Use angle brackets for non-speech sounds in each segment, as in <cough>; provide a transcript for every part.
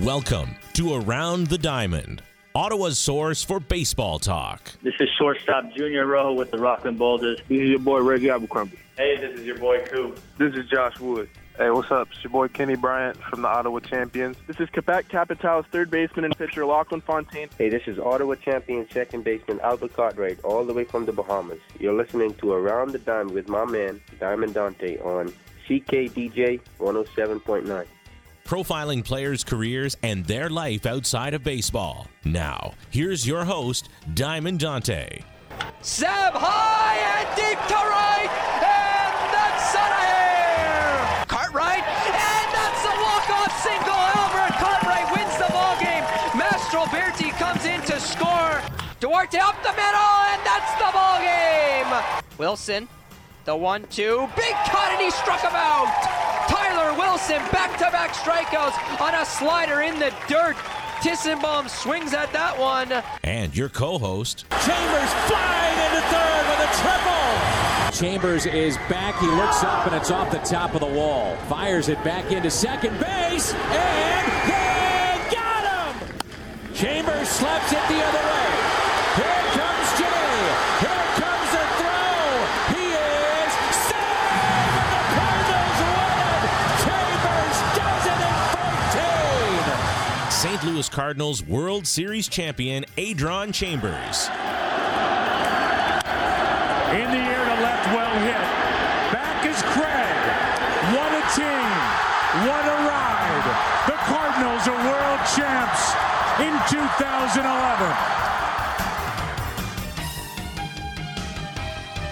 Welcome to Around the Diamond, Ottawa's source for baseball talk. This is shortstop Junior Rojo with the Rockland Boulders. This is your boy Reggie Abercrombie. Hey, this is your boy Coop. This is Josh Wood. Hey, what's up? It's your boy Kenny Bryant from the Ottawa Champions. This is Quebec Capital's third baseman and pitcher Lachlan Fontaine. Hey, this is Ottawa champion second baseman Albert Cartwright, all the way from the Bahamas. You're listening to Around the Diamond with my man, Diamond Dante, on CKDJ 107.9 profiling players' careers and their life outside of baseball. Now, here's your host, Diamond Dante. Seb high and deep to right, and that's out of here. Cartwright, and that's a walk-off single. Albert Cartwright wins the ball game. Mastroberti comes in to score. Duarte up the middle, and that's the ball game. Wilson, the one-two, big cut, and he struck him out. Tyler Wilson, back-to-back strikeouts on a slider in the dirt. Tissenbaum swings at that one. And your co-host. Chambers flying into third with a triple. Chambers is back. He looks up and it's off the top of the wall. Fires it back into second base. And they got him! Chambers slaps it the other way. St. Louis Cardinals World Series champion Adron Chambers. In the air to left, well hit. Back is Craig. What a team. What a ride. The Cardinals are world champs in 2011.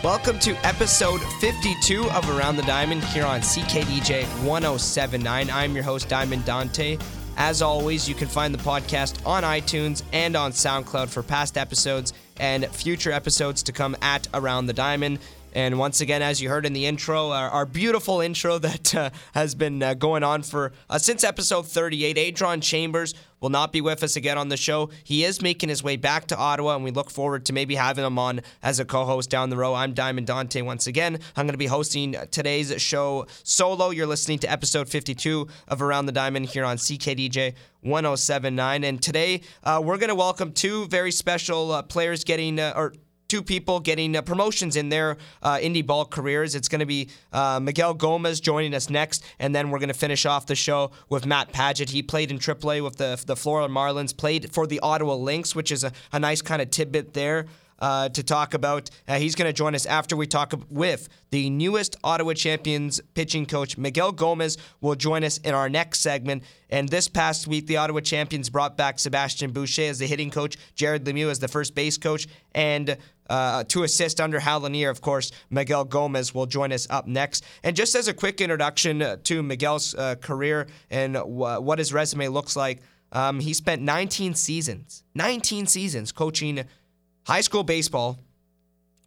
Welcome to episode 52 of Around the Diamond here on CKDJ 1079. I'm your host, Diamond Dante. As always, you can find the podcast on iTunes and on SoundCloud for past episodes and future episodes to come at Around the Diamond. And once again, as you heard in the intro, our, our beautiful intro that uh, has been uh, going on for uh, since episode 38, Adron Chambers will not be with us again on the show. He is making his way back to Ottawa, and we look forward to maybe having him on as a co host down the road. I'm Diamond Dante once again. I'm going to be hosting today's show solo. You're listening to episode 52 of Around the Diamond here on CKDJ 1079. And today, uh, we're going to welcome two very special uh, players getting, uh, or two people getting uh, promotions in their uh, indie ball careers. It's going to be uh, Miguel Gomez joining us next, and then we're going to finish off the show with Matt Padgett. He played in AAA with the the Florida Marlins, played for the Ottawa Lynx, which is a, a nice kind of tidbit there. Uh, to talk about. Uh, he's going to join us after we talk with the newest Ottawa Champions pitching coach, Miguel Gomez, will join us in our next segment. And this past week, the Ottawa Champions brought back Sebastian Boucher as the hitting coach, Jared Lemieux as the first base coach, and uh, to assist under Hal Lanier, of course, Miguel Gomez will join us up next. And just as a quick introduction uh, to Miguel's uh, career and w- what his resume looks like, um, he spent 19 seasons, 19 seasons coaching high school baseball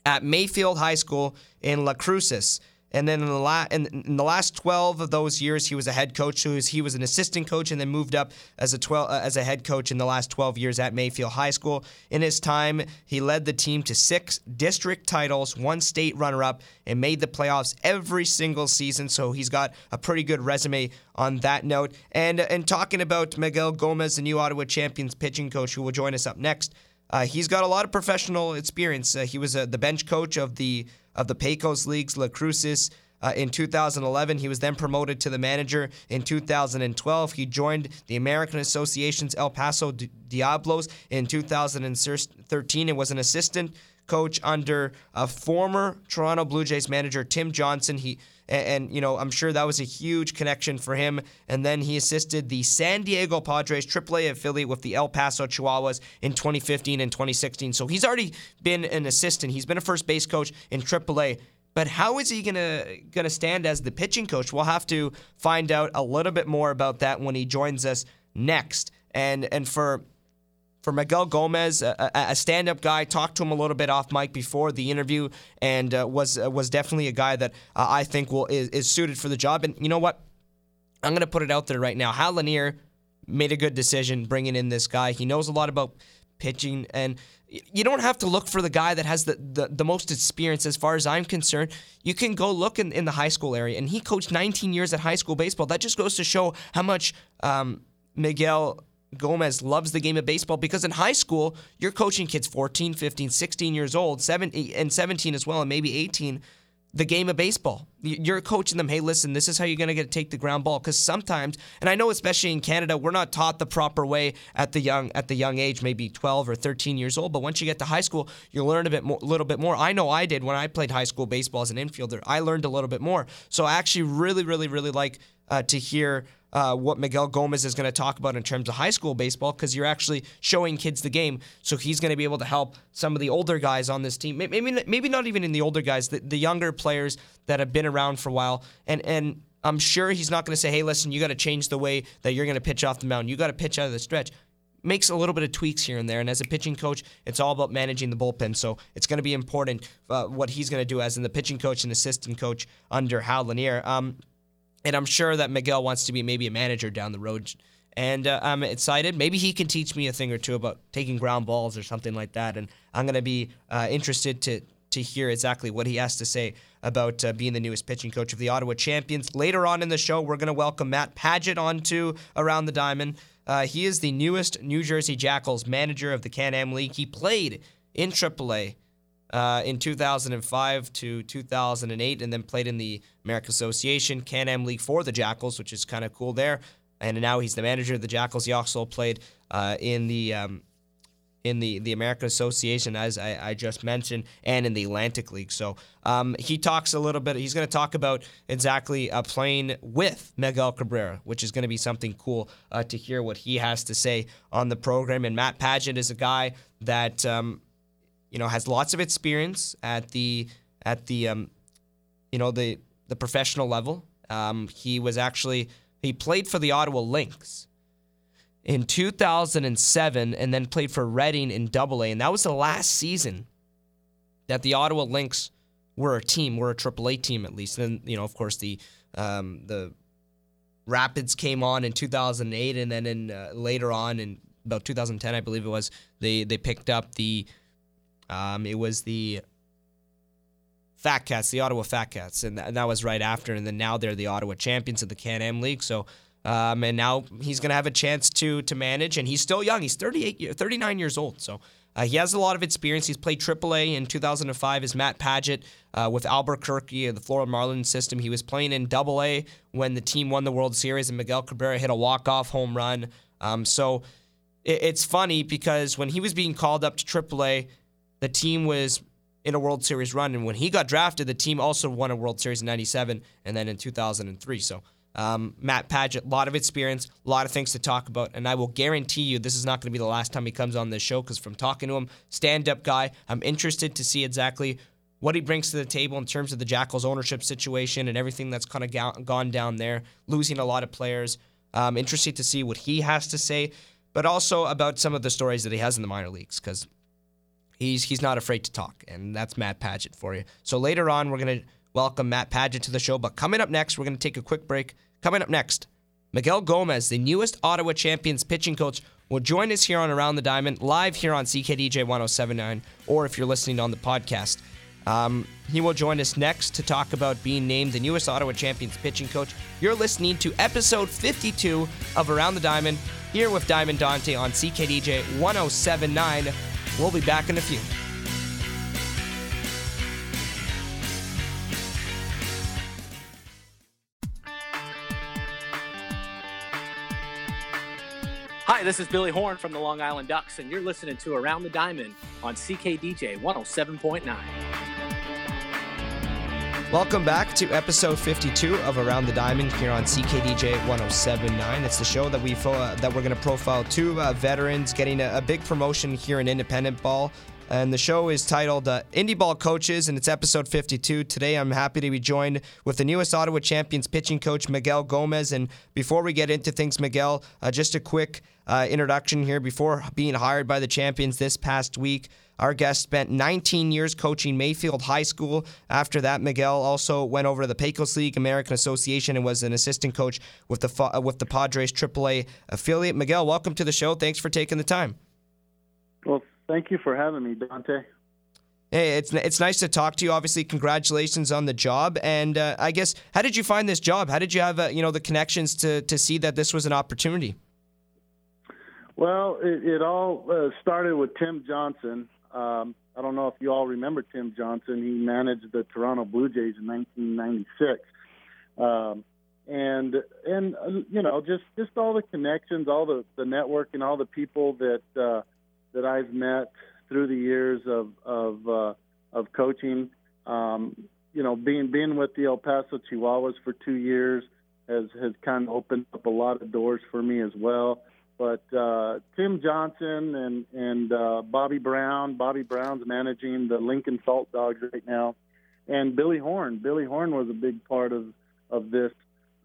at Mayfield High School in Las Cruces. And then in the, la- in, in the last 12 of those years, he was a head coach. He was, he was an assistant coach and then moved up as a 12 uh, as a head coach in the last 12 years at Mayfield High School. In his time, he led the team to six district titles, one state runner-up, and made the playoffs every single season. So he's got a pretty good resume on that note. And and talking about Miguel Gomez, the new Ottawa Champions pitching coach, who will join us up next. Uh, he's got a lot of professional experience. Uh, he was uh, the bench coach of the of the Pecos Leagues, Las Cruces. Uh, in 2011, he was then promoted to the manager. In 2012, he joined the American Association's El Paso Di- Diablos. In 2013, and was an assistant coach under a former Toronto Blue Jays manager Tim Johnson. He and, and, you know I'm sure that was a huge connection for him. And then he assisted the San Diego Padres AAA affiliate with the El Paso Chihuahuas in 2015 and 2016. So he's already been an assistant. He's been a first base coach in AAA. But how is he gonna gonna stand as the pitching coach? We'll have to find out a little bit more about that when he joins us next. And and for for Miguel Gomez, a, a stand-up guy. Talked to him a little bit off mic before the interview, and uh, was uh, was definitely a guy that uh, I think will is, is suited for the job. And you know what? I'm gonna put it out there right now. Hal Lanier made a good decision bringing in this guy. He knows a lot about pitching, and you don't have to look for the guy that has the, the, the most experience as far as I'm concerned. You can go look in, in the high school area, and he coached 19 years at high school baseball. That just goes to show how much um, Miguel Gomez loves the game of baseball because in high school, you're coaching kids 14, 15, 16 years old, 17, and 17 as well, and maybe 18, the game of baseball. You're coaching them, hey, listen, this is how you're going to get to take the ground ball. Because sometimes, and I know especially in Canada, we're not taught the proper way at the young at the young age, maybe 12 or 13 years old. But once you get to high school, you learn a bit more, little bit more. I know I did when I played high school baseball as an infielder. I learned a little bit more. So I actually really, really, really like uh, to hear uh, what Miguel Gomez is going to talk about in terms of high school baseball because you're actually showing kids the game. So he's going to be able to help some of the older guys on this team. Maybe maybe not even in the older guys, the, the younger players that have been around for a while. And and I'm sure he's not going to say, "Hey, listen, you got to change the way that you're going to pitch off the mound. You got to pitch out of the stretch." Makes a little bit of tweaks here and there. And as a pitching coach, it's all about managing the bullpen. So it's going to be important uh, what he's going to do as in the pitching coach and assistant coach under Hal Lanier. Um, and I'm sure that Miguel wants to be maybe a manager down the road. And uh, I'm excited. Maybe he can teach me a thing or two about taking ground balls or something like that. And I'm going to be uh, interested to to hear exactly what he has to say about uh, being the newest pitching coach of the Ottawa Champions. Later on in the show, we're going to welcome Matt Padgett onto Around the Diamond. Uh, he is the newest New Jersey Jackals manager of the Can Am League. He played in AAA uh, in 2005 to 2008, and then played in the American Association Can Am League for the Jackals, which is kind of cool there. And now he's the manager of the Jackals. He also played uh, in the um, in the, the American Association, as I, I, just mentioned, and in the Atlantic League. So um, he talks a little bit. He's going to talk about exactly uh, playing with Miguel Cabrera, which is going to be something cool uh, to hear what he has to say on the program. And Matt Padgett is a guy that um, you know, has lots of experience at the at the um, you know the the professional level. Um, he was actually he played for the Ottawa Lynx in 2007, and then played for Reading in Double A, and that was the last season that the Ottawa Lynx were a team, were a Triple A team at least. And then you know, of course, the um, the Rapids came on in 2008, and then in uh, later on in about 2010, I believe it was, they they picked up the um, it was the Fat Cats, the Ottawa Fat Cats, and, th- and, that was right after. And then now they're the Ottawa champions of the Can Am League. So, um, and now he's going to have a chance to to manage, and he's still young. He's 38, 39 years old. So. Uh, he has a lot of experience. He's played AAA in 2005 as Matt Padgett uh, with Albuquerque, the Florida Marlins system. He was playing in AA when the team won the World Series, and Miguel Cabrera hit a walk-off home run. Um, so it, it's funny because when he was being called up to AAA, the team was in a World Series run. And when he got drafted, the team also won a World Series in 97 and then in 2003. So um, Matt Padgett, a lot of experience, a lot of things to talk about. And I will guarantee you this is not going to be the last time he comes on this show because from talking to him, stand up guy, I'm interested to see exactly what he brings to the table in terms of the Jackals ownership situation and everything that's kind of ga- gone down there, losing a lot of players. Um, interested to see what he has to say, but also about some of the stories that he has in the minor leagues because He's he's not afraid to talk, and that's Matt Padgett for you. So later on, we're gonna welcome Matt Padgett to the show. But coming up next, we're gonna take a quick break. Coming up next, Miguel Gomez, the newest Ottawa Champions pitching coach, will join us here on Around the Diamond, live here on CKDJ 1079, or if you're listening on the podcast. Um, he will join us next to talk about being named the newest Ottawa Champions pitching coach. You're listening to episode 52 of Around the Diamond here with Diamond Dante on CKDJ 1079. We'll be back in a few. Hi, this is Billy Horn from the Long Island Ducks, and you're listening to Around the Diamond on CKDJ 107.9. Welcome back to episode 52 of Around the Diamond here on CKDJ 1079. It's the show that we uh, that we're going to profile two uh, veterans getting a, a, big promotion here in independent ball. And the show is titled uh, Indie Ball Coaches, and it's episode 52. Today, I'm happy to be joined with the newest Ottawa Champions pitching coach, Miguel Gomez. And before we get into things, Miguel, uh, just a quick uh, introduction here. Before being hired by the Champions this past week, our guest spent 19 years coaching Mayfield High School. After that, Miguel also went over to the Pecos League American Association and was an assistant coach with the with the Padres AAA affiliate. Miguel, welcome to the show. Thanks for taking the time. Well, thank you for having me, Dante. Hey, it's it's nice to talk to you. Obviously, congratulations on the job. And uh, I guess, how did you find this job? How did you have uh, you know the connections to to see that this was an opportunity? Well, it, it all uh, started with Tim Johnson. Um, I don't know if you all remember Tim Johnson. He managed the Toronto Blue Jays in 1996. Um, and and uh, you know just just all the connections, all the the networking, all the people that uh, that I've met through the years of of uh, of coaching. Um, you know, being being with the El Paso Chihuahuas for two years has has kind of opened up a lot of doors for me as well. But uh, Tim Johnson and and uh, Bobby Brown, Bobby Brown's managing the Lincoln Saltdogs right now, and Billy Horn. Billy Horn was a big part of of this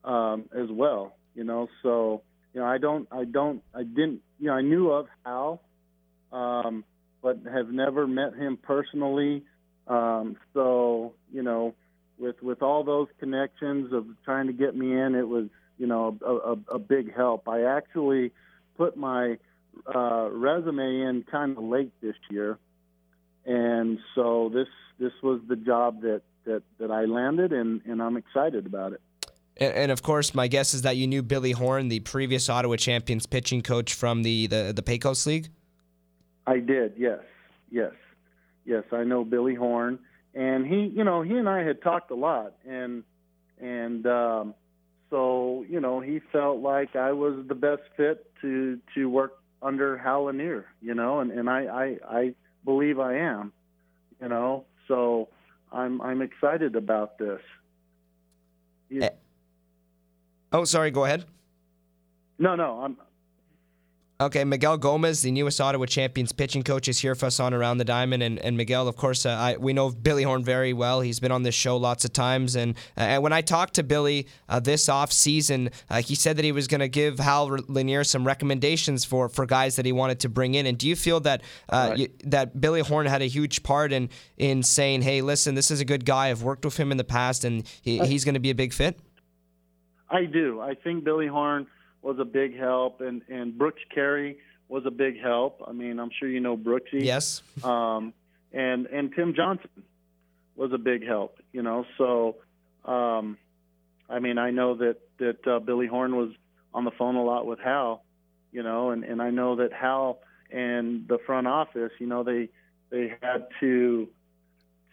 um, as well. You know, so you know, I don't, I don't, I didn't, you know, I knew of Hal, um, but have never met him personally. Um, so you know, with with all those connections of trying to get me in, it was you know a, a, a big help. I actually put my uh, resume in kind of late this year, and so this this was the job that that that I landed, and and I'm excited about it. And, and, of course, my guess is that you knew Billy Horn, the previous Ottawa Champions pitching coach from the, the, the Pecos League? I did, yes. Yes. Yes, I know Billy Horn. And he, you know, he and I had talked a lot. And, and, um, so, you know, he felt like I was the best fit to, to work under Hal Lanier, you know, and, and I, I, I believe I am, you know, so I'm, I'm excited about this. You, eh. Oh, sorry. Go ahead. No, no. I'm. Okay, Miguel Gomez, the newest Ottawa Champions pitching coach, is here for us on Around the Diamond. And, and Miguel, of course, uh, I, we know Billy Horn very well. He's been on this show lots of times. And, uh, and when I talked to Billy uh, this off season, uh, he said that he was going to give Hal Lanier some recommendations for, for guys that he wanted to bring in. And do you feel that uh, right. you, that Billy Horn had a huge part in in saying, "Hey, listen, this is a good guy. I've worked with him in the past, and he, he's going to be a big fit"? I do. I think Billy Horn was a big help, and and Brooks Carey was a big help. I mean, I'm sure you know Brooksy. Yes. Um, and and Tim Johnson was a big help. You know, so um, I mean, I know that that uh, Billy Horn was on the phone a lot with Hal. You know, and and I know that Hal and the front office, you know, they they had to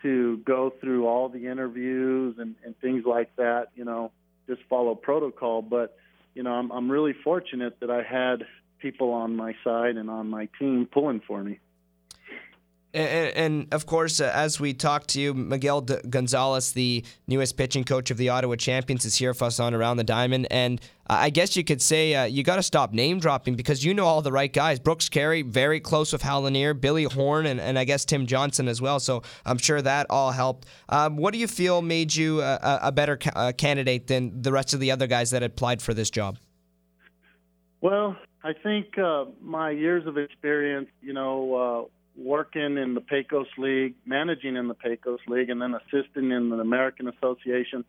to go through all the interviews and, and things like that. You know, just follow protocol. But you know, I'm I'm really fortunate that I had people on my side and on my team pulling for me. And, and, of course, uh, as we talk to you, Miguel D- Gonzalez, the newest pitching coach of the Ottawa Champions, is here for us on Around the Diamond. And uh, I guess you could say uh, you got to stop name dropping because you know all the right guys. Brooks Carey, very close with Hal Lanier, Billy Horn, and, and I guess Tim Johnson as well. So I'm sure that all helped. Um, what do you feel made you a, a better ca- uh, candidate than the rest of the other guys that applied for this job? Well, I think uh, my years of experience, you know, uh, working in the Pecos League, managing in the Pecos League, and then assisting in the American Association,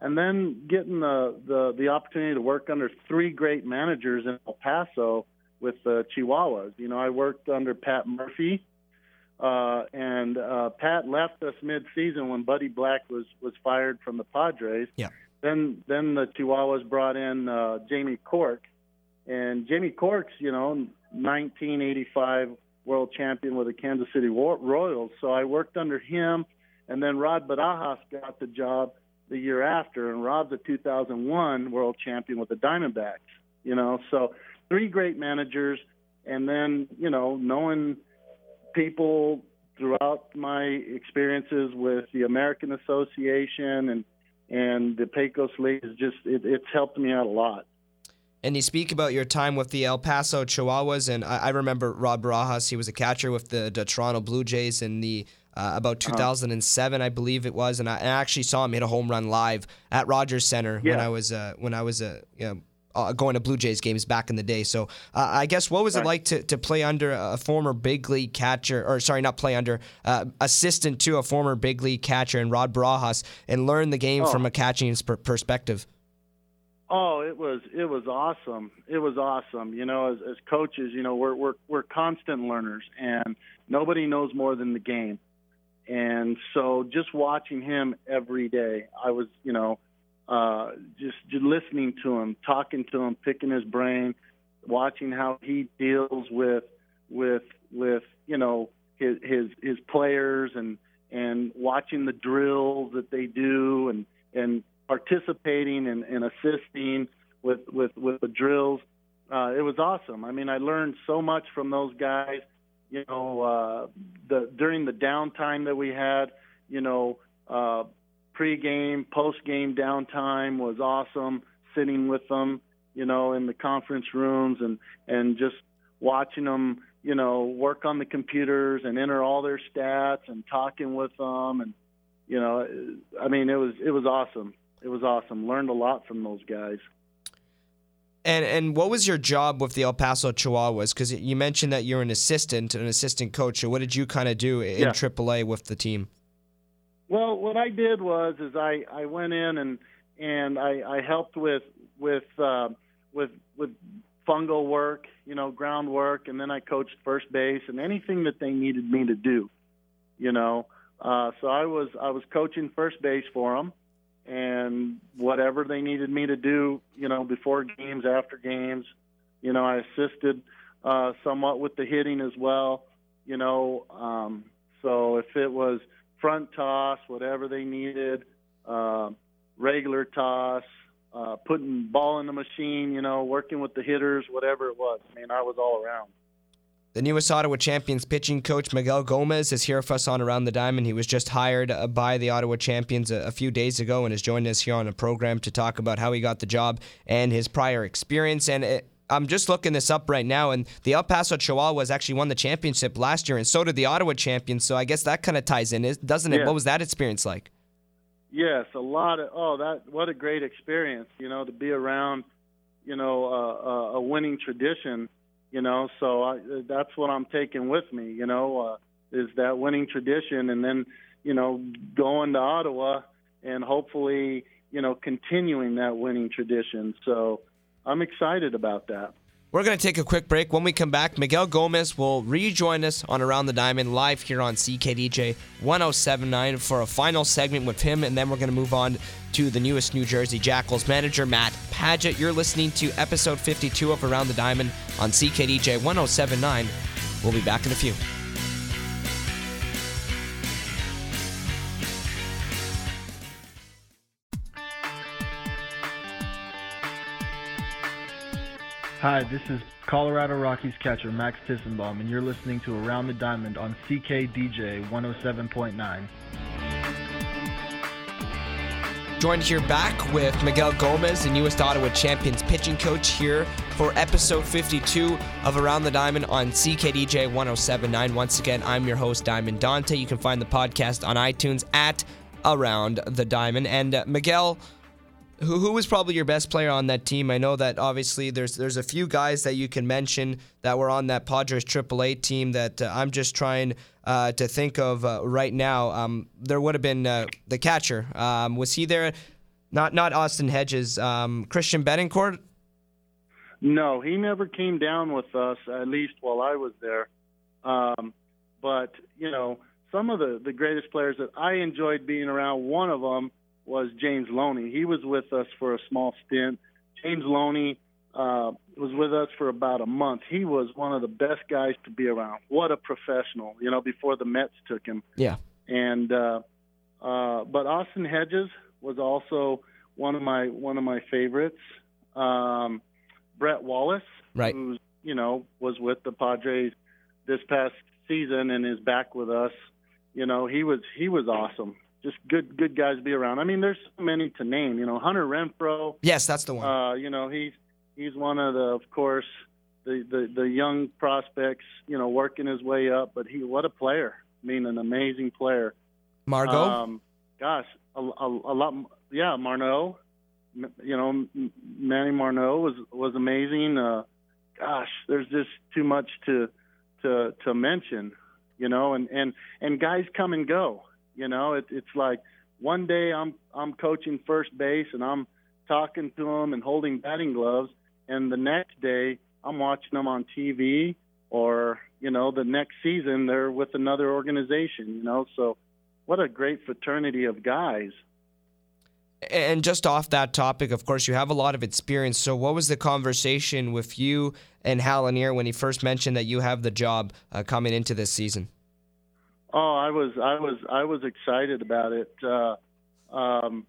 and then getting the the, the opportunity to work under three great managers in El Paso with the Chihuahuas. You know, I worked under Pat Murphy, uh, and uh, Pat left us mid-season when Buddy Black was was fired from the Padres. Yeah. Then then the Chihuahuas brought in uh, Jamie Quirk, and Jamie Quirk's you know 1985 world champion with the Kansas City Royals. So I worked under him, and then Rod Barajas got the job the year after, and Rod's a 2001 world champion with the Diamondbacks. You know, so three great managers, and then you know knowing people throughout my experiences with the American Association and and the Pecos League is just it, it's helped me out a lot and you speak about your time with the El Paso Chihuahuas, and I, I remember Rod Barajas. He was a catcher with the, the Toronto Blue Jays in the uh, about 2007, uh-huh. I believe it was, and I, I, actually saw him hit a home run live at Rogers Center yeah. when I was uh, when I was uh, you know, uh, going to Blue Jays games back in the day. So uh, I guess what was it like to, to play under a former big league catcher, or sorry, not play under, uh, assistant to a former big league catcher and Rod Barajas, and learn the game oh. from a catching perspective? Oh, it was it was awesome. It was awesome. You know, as, as coaches, you know, we're we're we're constant learners, and nobody knows more than the game. And so, just watching him every day, I was, you know, uh, just, just listening to him, talking to him, picking his brain, watching how he deals with with with you know his his his players and and watching the drills that they do and and participating and, and assisting with with with the drills. Uh, it was awesome. I mean, I learned so much from those guys. You know, uh, the during the downtime that we had, you know, uh, pre-game, post-game downtime was awesome. Sitting with them, you know, in the conference rooms and and just watching them, you know, work on the computers and enter all their stats and talking with them and you know, I mean, it was it was awesome. It was awesome. Learned a lot from those guys. And and what was your job with the El Paso Chihuahuas? Because you mentioned that you're an assistant, an assistant coach. So what did you kind of do in Yeah. AAA with the team? Well, what I did was is I, I went in and and I, I helped with with uh, with with fungo work, you know, groundwork, and then I coached first base and anything that they needed me to do, you know. Uh, so I was I was coaching first base for them, and whatever they needed me to do, you know, before games, after games, you know, I assisted uh, somewhat with the hitting as well, you know. Um, so if it was front toss, whatever they needed, uh, regular toss, uh, putting ball in the machine, you know, working with the hitters, whatever it was. I mean, I was all around. The newest Ottawa Champions pitching coach Miguel Gomez is here for us on Around the Diamond. He was just hired uh, by the Ottawa Champions a, a few days ago and has joined us here on a program to talk about how he got the job and his prior experience. And it, I'm just looking this up right now, and the El Paso Chihuahuas actually won the championship last year, and so did the Ottawa Champions. So I guess that kind of ties in, doesn't it? Yeah. What was that experience like? Yes, a lot of oh that what a great experience, you know, to be around, you know, uh, uh, a winning tradition, you know. So I, that's what I'm taking with me, you know, uh, is that winning tradition, and then you know going to Ottawa and hopefully you know continuing that winning tradition. So I'm excited about that. We're going to take a quick break. When we come back, Miguel Gomez will rejoin us on Around the Diamond live here on CKDJ 1079 for a final segment with him, and then we're going to move on to the newest New Jersey Jackals manager, Matt Padgett. You're listening to episode 52 of Around the Diamond on CKDJ 1079. We'll be back in a few. Hi, this is Colorado Rockies catcher Max Tissenbaum, and you're listening to Around the Diamond on CKDJ 107.9. Joined here back with Miguel Gomez, the newest Ottawa Champions pitching coach, here for episode 52 of Around the Diamond on CKDJ 1079. Once again, I'm your host, Diamond Dante. You can find the podcast on iTunes at Around the Diamond. And uh, Miguel, who who was probably your best player on that team? I know that obviously there's there's a few guys that you can mention that were on that Padres AAA team that uh, I'm just trying uh, to think of uh, right now. Um, there would have been uh, the catcher. Um, was he there? Not not Austin Hedges. Um, Christian Bethancourt. No, he never came down with us, at least while I was there. Um, but, you know, some of the, the greatest players that I enjoyed being around, one of them was James Loney. He was with us for a small stint. James Loney uh, was with us for about a month. He was one of the best guys to be around. What a professional, you know, before the Mets took him. Yeah. And uh, uh, but Austin Hedges was also one of my one of my favorites. Um, Brett Wallace, Right. who's you know was with the Padres this past season and is back with us. You know, he was he was awesome. Just good good guys to be around. I mean, there's so many to name. You know, Hunter Renfroe. Yes, that's the one. Uh, you know, he's he's one of the, of course, the, the the young prospects. You know, working his way up. But he, what a player! I mean, an amazing player. Margot. Um, gosh, a, a, a lot. Yeah, Margot. You know, M- Manny Margot was was amazing. Uh, gosh, there's just too much to to to mention. You know, and and and guys come and go. You know, it, it's like one day I'm I'm coaching first base and I'm talking to them and holding batting gloves, and the next day I'm watching them on TV, or you know, the next season they're with another organization. You know, so what a great fraternity of guys. And just off that topic, of course, you have a lot of experience. So, what was the conversation with you and Hal Lanier when he first mentioned that you have the job uh, coming into this season? Oh, I was, I was, I was excited about it. Uh, um,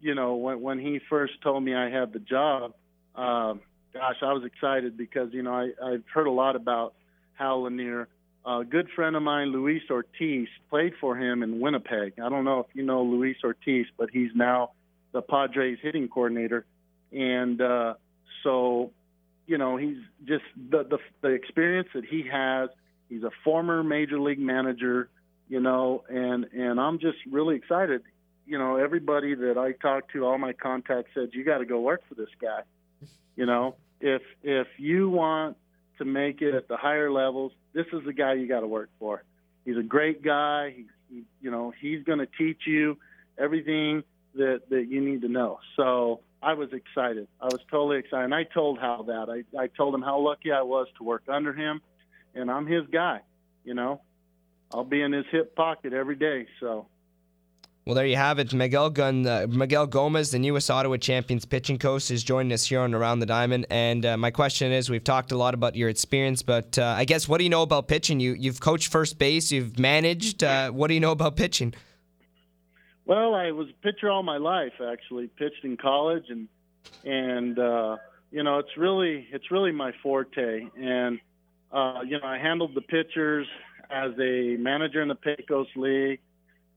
you know, when when he first told me I had the job, um, gosh, I was excited because you know I, I've heard a lot about Hal Lanier. A good friend of mine, Luis Ortiz, played for him in Winnipeg. I don't know if you know Luis Ortiz, but he's now the Padres hitting coordinator, and uh, so you know he's just the, the the experience that he has. He's a former major league manager, you know, and and I'm just really excited. You know, everybody that I talked to, all my contacts said you got to go work for this guy. You know, if if you want to make it at the higher levels, this is the guy you got to work for. He's a great guy. He, he you know, he's going to teach you everything that that you need to know. So I was excited. I was totally excited. And I told Hal that. I I told him how lucky I was to work under him, and I'm his guy. You know, I'll be in his hip pocket every day. So well, there you have it. Miguel Gun, uh, Miguel Gomez, the newest Ottawa Champions pitching coach, is joining us here on Around the Diamond. And uh, my question is, we've talked a lot about your experience, but uh, I guess what do you know about pitching? You you've coached first base, you've managed. Uh, what do you know about pitching? Well, I was a pitcher all my life. Actually, pitched in college, and and uh, you know it's really it's really my forte. And uh, you know I handled the pitchers as a manager in the Pecos League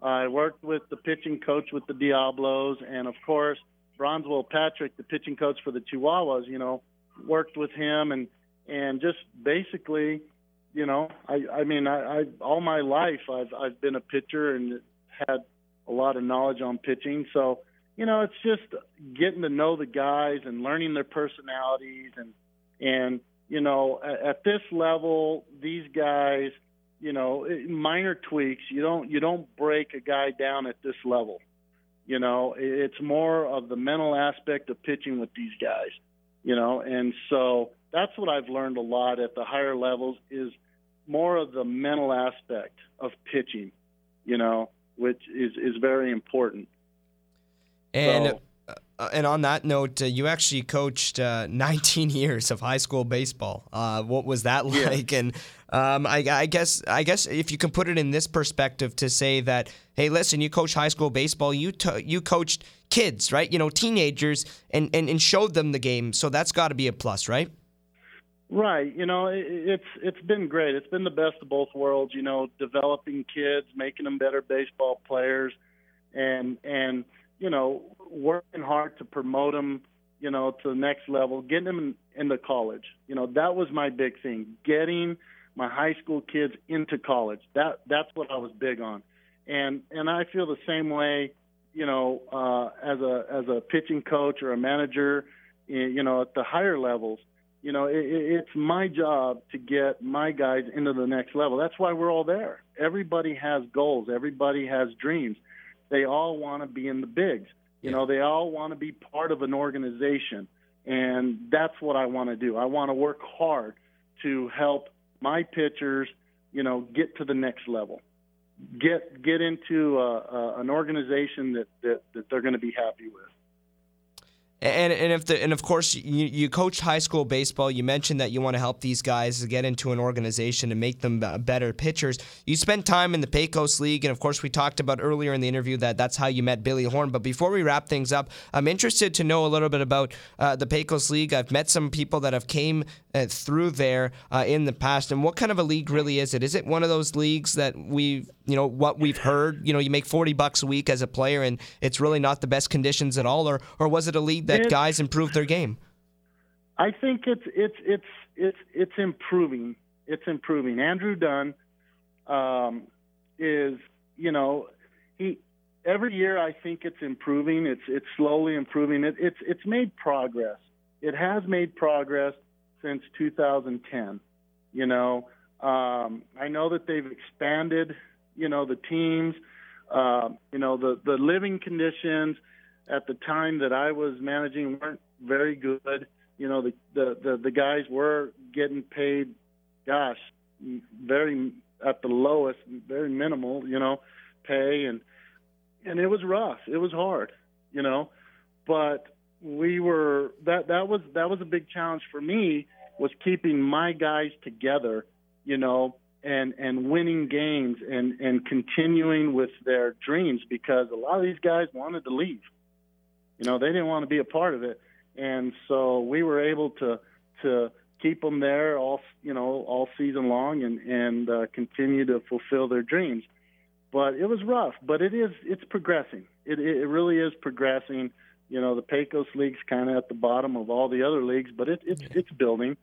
I worked with the pitching coach with the Diablos, and of course, Bronswell Patrick, the pitching coach for the Chihuahuas. You know, worked with him and and just basically, you know, I I mean, I, I all my life I've I've been a pitcher and had a lot of knowledge on pitching. So, you know, it's just getting to know the guys and learning their personalities and and you know, at, at this level, these guys you know minor tweaks. You don't you don't break a guy down at this level. You know it's more of the mental aspect of pitching with these guys you know? And so that's what i've learned a lot at the higher levels is more of the mental aspect of pitching you know which is is very important. And so, uh, and on that note, uh, you actually coached uh, 19 <laughs> years of high school baseball. Uh, what was that <laughs> like? Yeah. And um, I, I, guess, I guess if you can put it in this perspective to say that, hey, listen, you coach high school baseball, you to, you coached kids, right? You know, teenagers, and and, and showed them the game. So that's got to be a plus, right? Right. You know, it, it's it's been great. It's been the best of both worlds. You know, developing kids, making them better baseball players, and and you know, working hard to promote them, you know, to the next level, getting them in, into college. You know, that was my big thing. Getting my high school kids into college. That that's what I was big on. And and I feel the same way, you know, uh, as a as a pitching coach or a manager, you know, at the higher levels. You know, it, it's my job to get my guys into the next level. That's why we're all there. Everybody has goals. Everybody has dreams they all want to be in the bigs. You yeah. know, they all want to be part of an organization. And that's what I want to do. I want to work hard to help my pitchers, you know, get to the next level. Get get into a, a, an organization that, that, that they're going to be happy with. And and if the and of course you, you coach high school baseball. You mentioned that you want to help these guys get into an organization and make them better pitchers. You spent time in the Pecos League, and of course we talked about earlier in the interview that that's how you met Billy Horn. But before we wrap things up, I'm interested to know a little bit about uh, the Pecos League. I've met some people that have came uh, through there uh, in the past, and what kind of a league really is it? Is it one of those leagues that we you know what we've heard? You know, you make 40 bucks a week as a player, and it's really not the best conditions at all, or or was it a league that that guys improve their game? I think it's it's it's it's it's improving. It's improving. Andrew Dunn um, is you know he every year I think it's improving. It's it's slowly improving. It, it's it's made progress. It has made progress since 2010. You know, um, I know that they've expanded. You know the teams. Uh, you know the the living conditions at the time that I was managing weren't very good. You know, the the the, the guys were getting paid, gosh, very at the lowest, very minimal. You know, pay and and it was rough. It was hard. you know, but we were that that was that was a big challenge for me was keeping my guys together, you know, and and winning games and and continuing with their dreams because a lot of these guys wanted to leave. You know, they didn't want to be a part of it, and so we were able to to keep them there all you know all season long and and uh, continue to fulfill their dreams. But it was rough, but it is it's progressing. It it really is progressing. You know, the Pecos League's kind of at the bottom of all the other leagues, but it, it's it's building.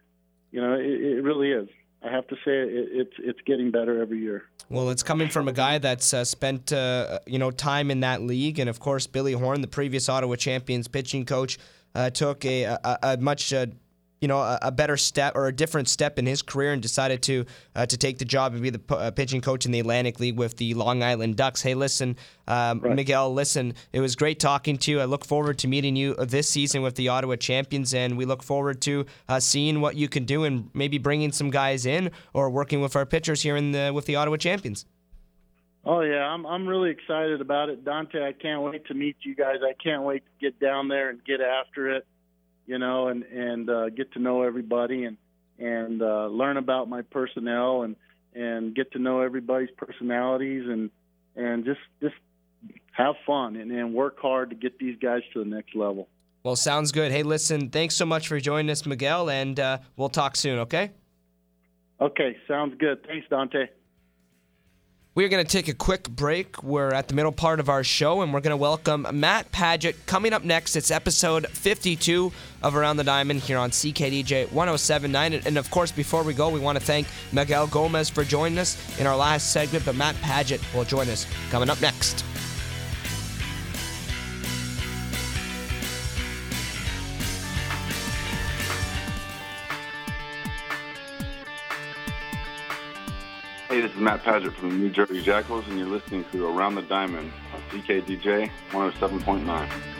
You know, it, it really is. I have to say it, it's it's getting better every year. Well, it's coming from a guy that's uh, spent uh, you know time in that league, and of course Billy Horn, the previous Ottawa Champions pitching coach, uh, took a, a, a much uh, you know a, a, better step or a different step in his career and decided to uh, to take the job and be the p- uh, pitching coach in the Atlantic League with the Long Island Ducks. Hey, listen, um, right. Miguel, listen, it was great talking to you. I look forward to meeting you this season with the Ottawa Champions, and we look forward to uh, seeing what you can do and maybe bringing some guys in or working with our pitchers here in the with the Ottawa Champions. Oh yeah, I'm I'm really excited about it, Dante. I can't wait to meet you guys. I can't wait to get down there and get after it you know, and and uh, get to know everybody and and uh, learn about my personnel and and get to know everybody's personalities and and just just have fun and, and work hard to get these guys to the next level. Well, sounds good. Hey, listen, thanks so much for joining us, Miguel, and uh, we'll talk soon. Okay. Okay, sounds good. Thanks, Dante. We're going to take a quick break. We're at the middle part of our show, and we're going to welcome Matt Padgett. Coming up next, it's episode 52 of Around the Diamond here on CKDJ 1079. And of course, before we go, we want to thank Miguel Gomez for joining us in our last segment, but Matt Padgett will join us coming up next. Hey, this is Matt Padgett from the New Jersey Jackals, and you're listening to Around the Diamond on CKDJ 107.9.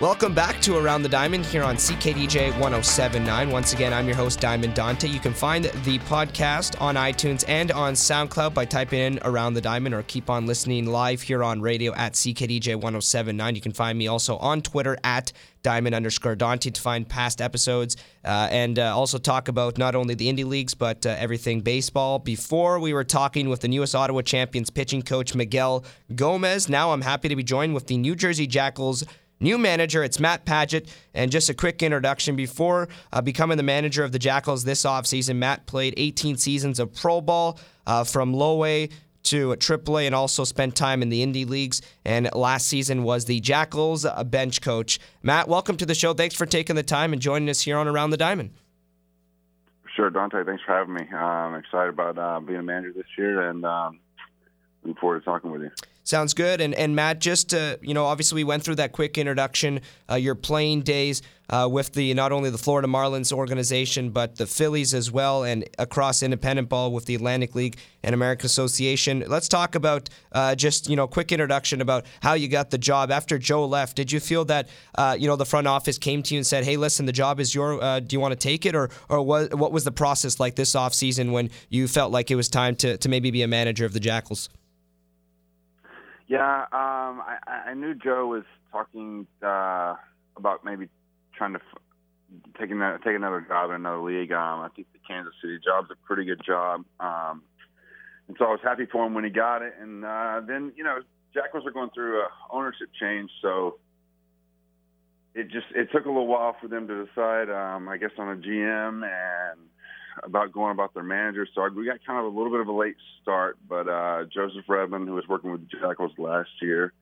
Welcome back to Around the Diamond here on CKDJ 1079. Once again, I'm your host, Diamond Dante. You can find the podcast on iTunes and on SoundCloud by typing in Around the Diamond or keep on listening live here on radio at CKDJ 1079. You can find me also on Twitter at diamond underscore Dante to find past episodes uh, and uh, also talk about not only the indie leagues but uh, everything baseball. Before we were talking with the newest Ottawa Champions pitching coach Miguel Gomez. Now I'm happy to be joined with the New Jersey Jackals. New manager, it's Matt Padgett. And just a quick introduction before uh, becoming the manager of the Jackals this offseason, Matt played 18 seasons of Pro Ball uh, from low A to AAA and also spent time in the indie leagues. And last season was the Jackals bench coach. Matt, welcome to the show. Thanks for taking the time and joining us here on Around the Diamond. Sure, Dante. Thanks for having me. Uh, I'm excited about uh, being a manager this year and um, looking forward to talking with you. Sounds good. And and Matt, just to, you know, obviously we went through that quick introduction. Uh, your playing days uh, with the not only the Florida Marlins organization but the Phillies as well, and across independent ball with the Atlantic League and American Association. Let's talk about uh, just you know quick introduction about how you got the job after Joe left. Did you feel that uh, you know the front office came to you and said, "Hey, listen, the job is your. Uh, do you want to take it?" Or or what what was the process like this off season when you felt like it was time to to maybe be a manager of the Jackals? Yeah, um, I, I knew Joe was talking uh, about maybe trying to f- take another take another job in another league. Um, I think the Kansas City job's a pretty good job, um, and so I was happy for him when he got it. And uh, then you know, Jackals are going through a ownership change, so it just it took a little while for them to decide. Um, I guess on a GM and about going about their manager. So we got kind of a little bit of a late start, but uh, Joseph Redmond, who was working with the Jackals last year,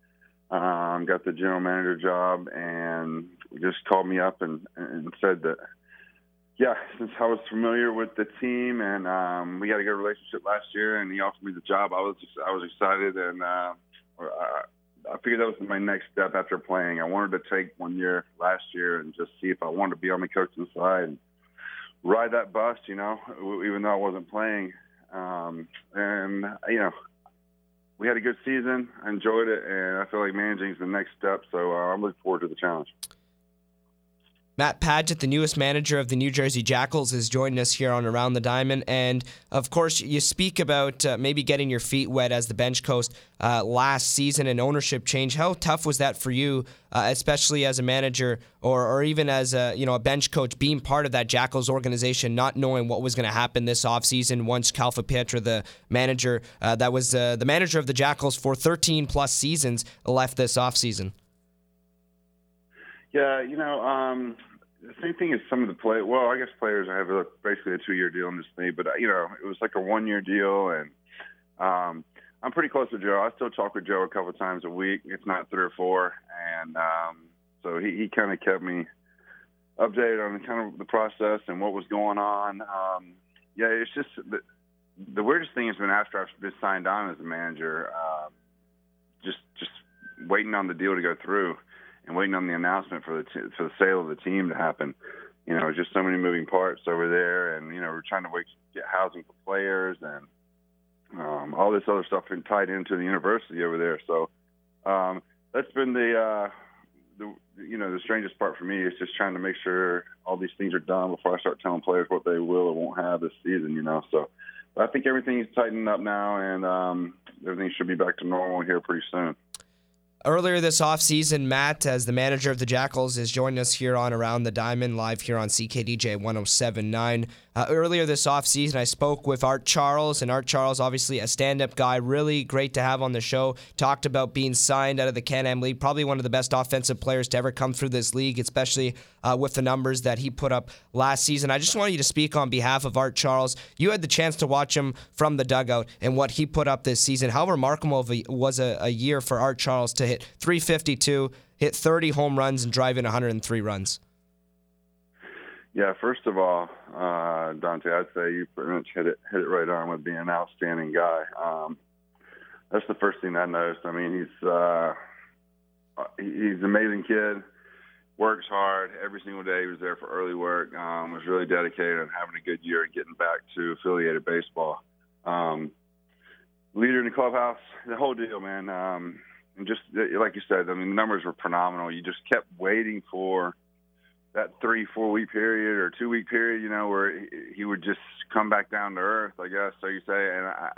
um, got the general manager job and just called me up and, and said that, yeah, since I was familiar with the team and um, we had a good relationship last year, and he offered me the job, I was just, I was excited and uh, I, I figured that was my next step after playing. I wanted to take one year last year and just see if I wanted to be on the coaching side. And, ride that bus, you know, even though I wasn't playing. Um, and you know, we had a good season. I enjoyed it, and I feel like managing is the next step. So uh, I'm looking forward to the challenge. Matt Padgett, the newest manager of the New Jersey Jackals, is joining us here on Around the Diamond. And of course, you speak about uh, maybe getting your feet wet as the bench coach uh, last season and ownership change. How tough was that for you, uh, especially as a manager or, or even as a you know a bench coach, being part of that Jackals organization, not knowing what was going to happen this offseason once Calfapietra, the manager uh, that was uh, the manager of the Jackals for 13 plus seasons, left this offseason? Yeah, you know, um, the same thing as some of the play. Well, I guess players have a, basically a two-year deal in this league, but you know, it was like a one-year deal, and um, I'm pretty close to Joe. I still talk with Joe a couple times a week, if not three or four, and um, so he, he kind of kept me updated on kind of the process and what was going on. Um, yeah, it's just the, the weirdest thing has been after I've been signed on as a manager, uh, just just waiting on the deal to go through and waiting on the announcement for the t- for the sale of the team to happen. You know, just so many moving parts over there, and you know, we're trying to wait, get housing for players and um, all this other stuff been tied into the university over there. So um, that's been the, uh, the you know the strangest part for me is just trying to make sure all these things are done before I start telling players what they will or won't have this season. You know, so I think everything's tightening up now, and um, everything should be back to normal here pretty soon. Earlier this offseason, Matt, as the manager of the Jackals, is joining us here on Around the Diamond, live here on CKDJ 1079. Uh, earlier this offseason, I spoke with Art Charles, and Art Charles, obviously a stand up guy, really great to have on the show. Talked about being signed out of the Can Am League, probably one of the best offensive players to ever come through this league, especially uh, with the numbers that he put up last season. I just want you to speak on behalf of Art Charles. You had the chance to watch him from the dugout and what he put up this season. How remarkable was a, a year for Art Charles to hit 352, hit 30 home runs, and drive in 103 runs? Yeah, first of all, uh, Dante, I'd say you pretty much hit it hit it right on with being an outstanding guy. Um, that's the first thing I noticed. I mean, he's uh, he's an amazing kid. Works hard every single day. He was there for early work. Um, was really dedicated and having a good year and getting back to affiliated baseball. Um, leader in the clubhouse, the whole deal, man. Um, just like you said, I mean, the numbers were phenomenal. You just kept waiting for that three four week period or two week period, you know, where he would just come back down to earth, I guess, so you say, and I,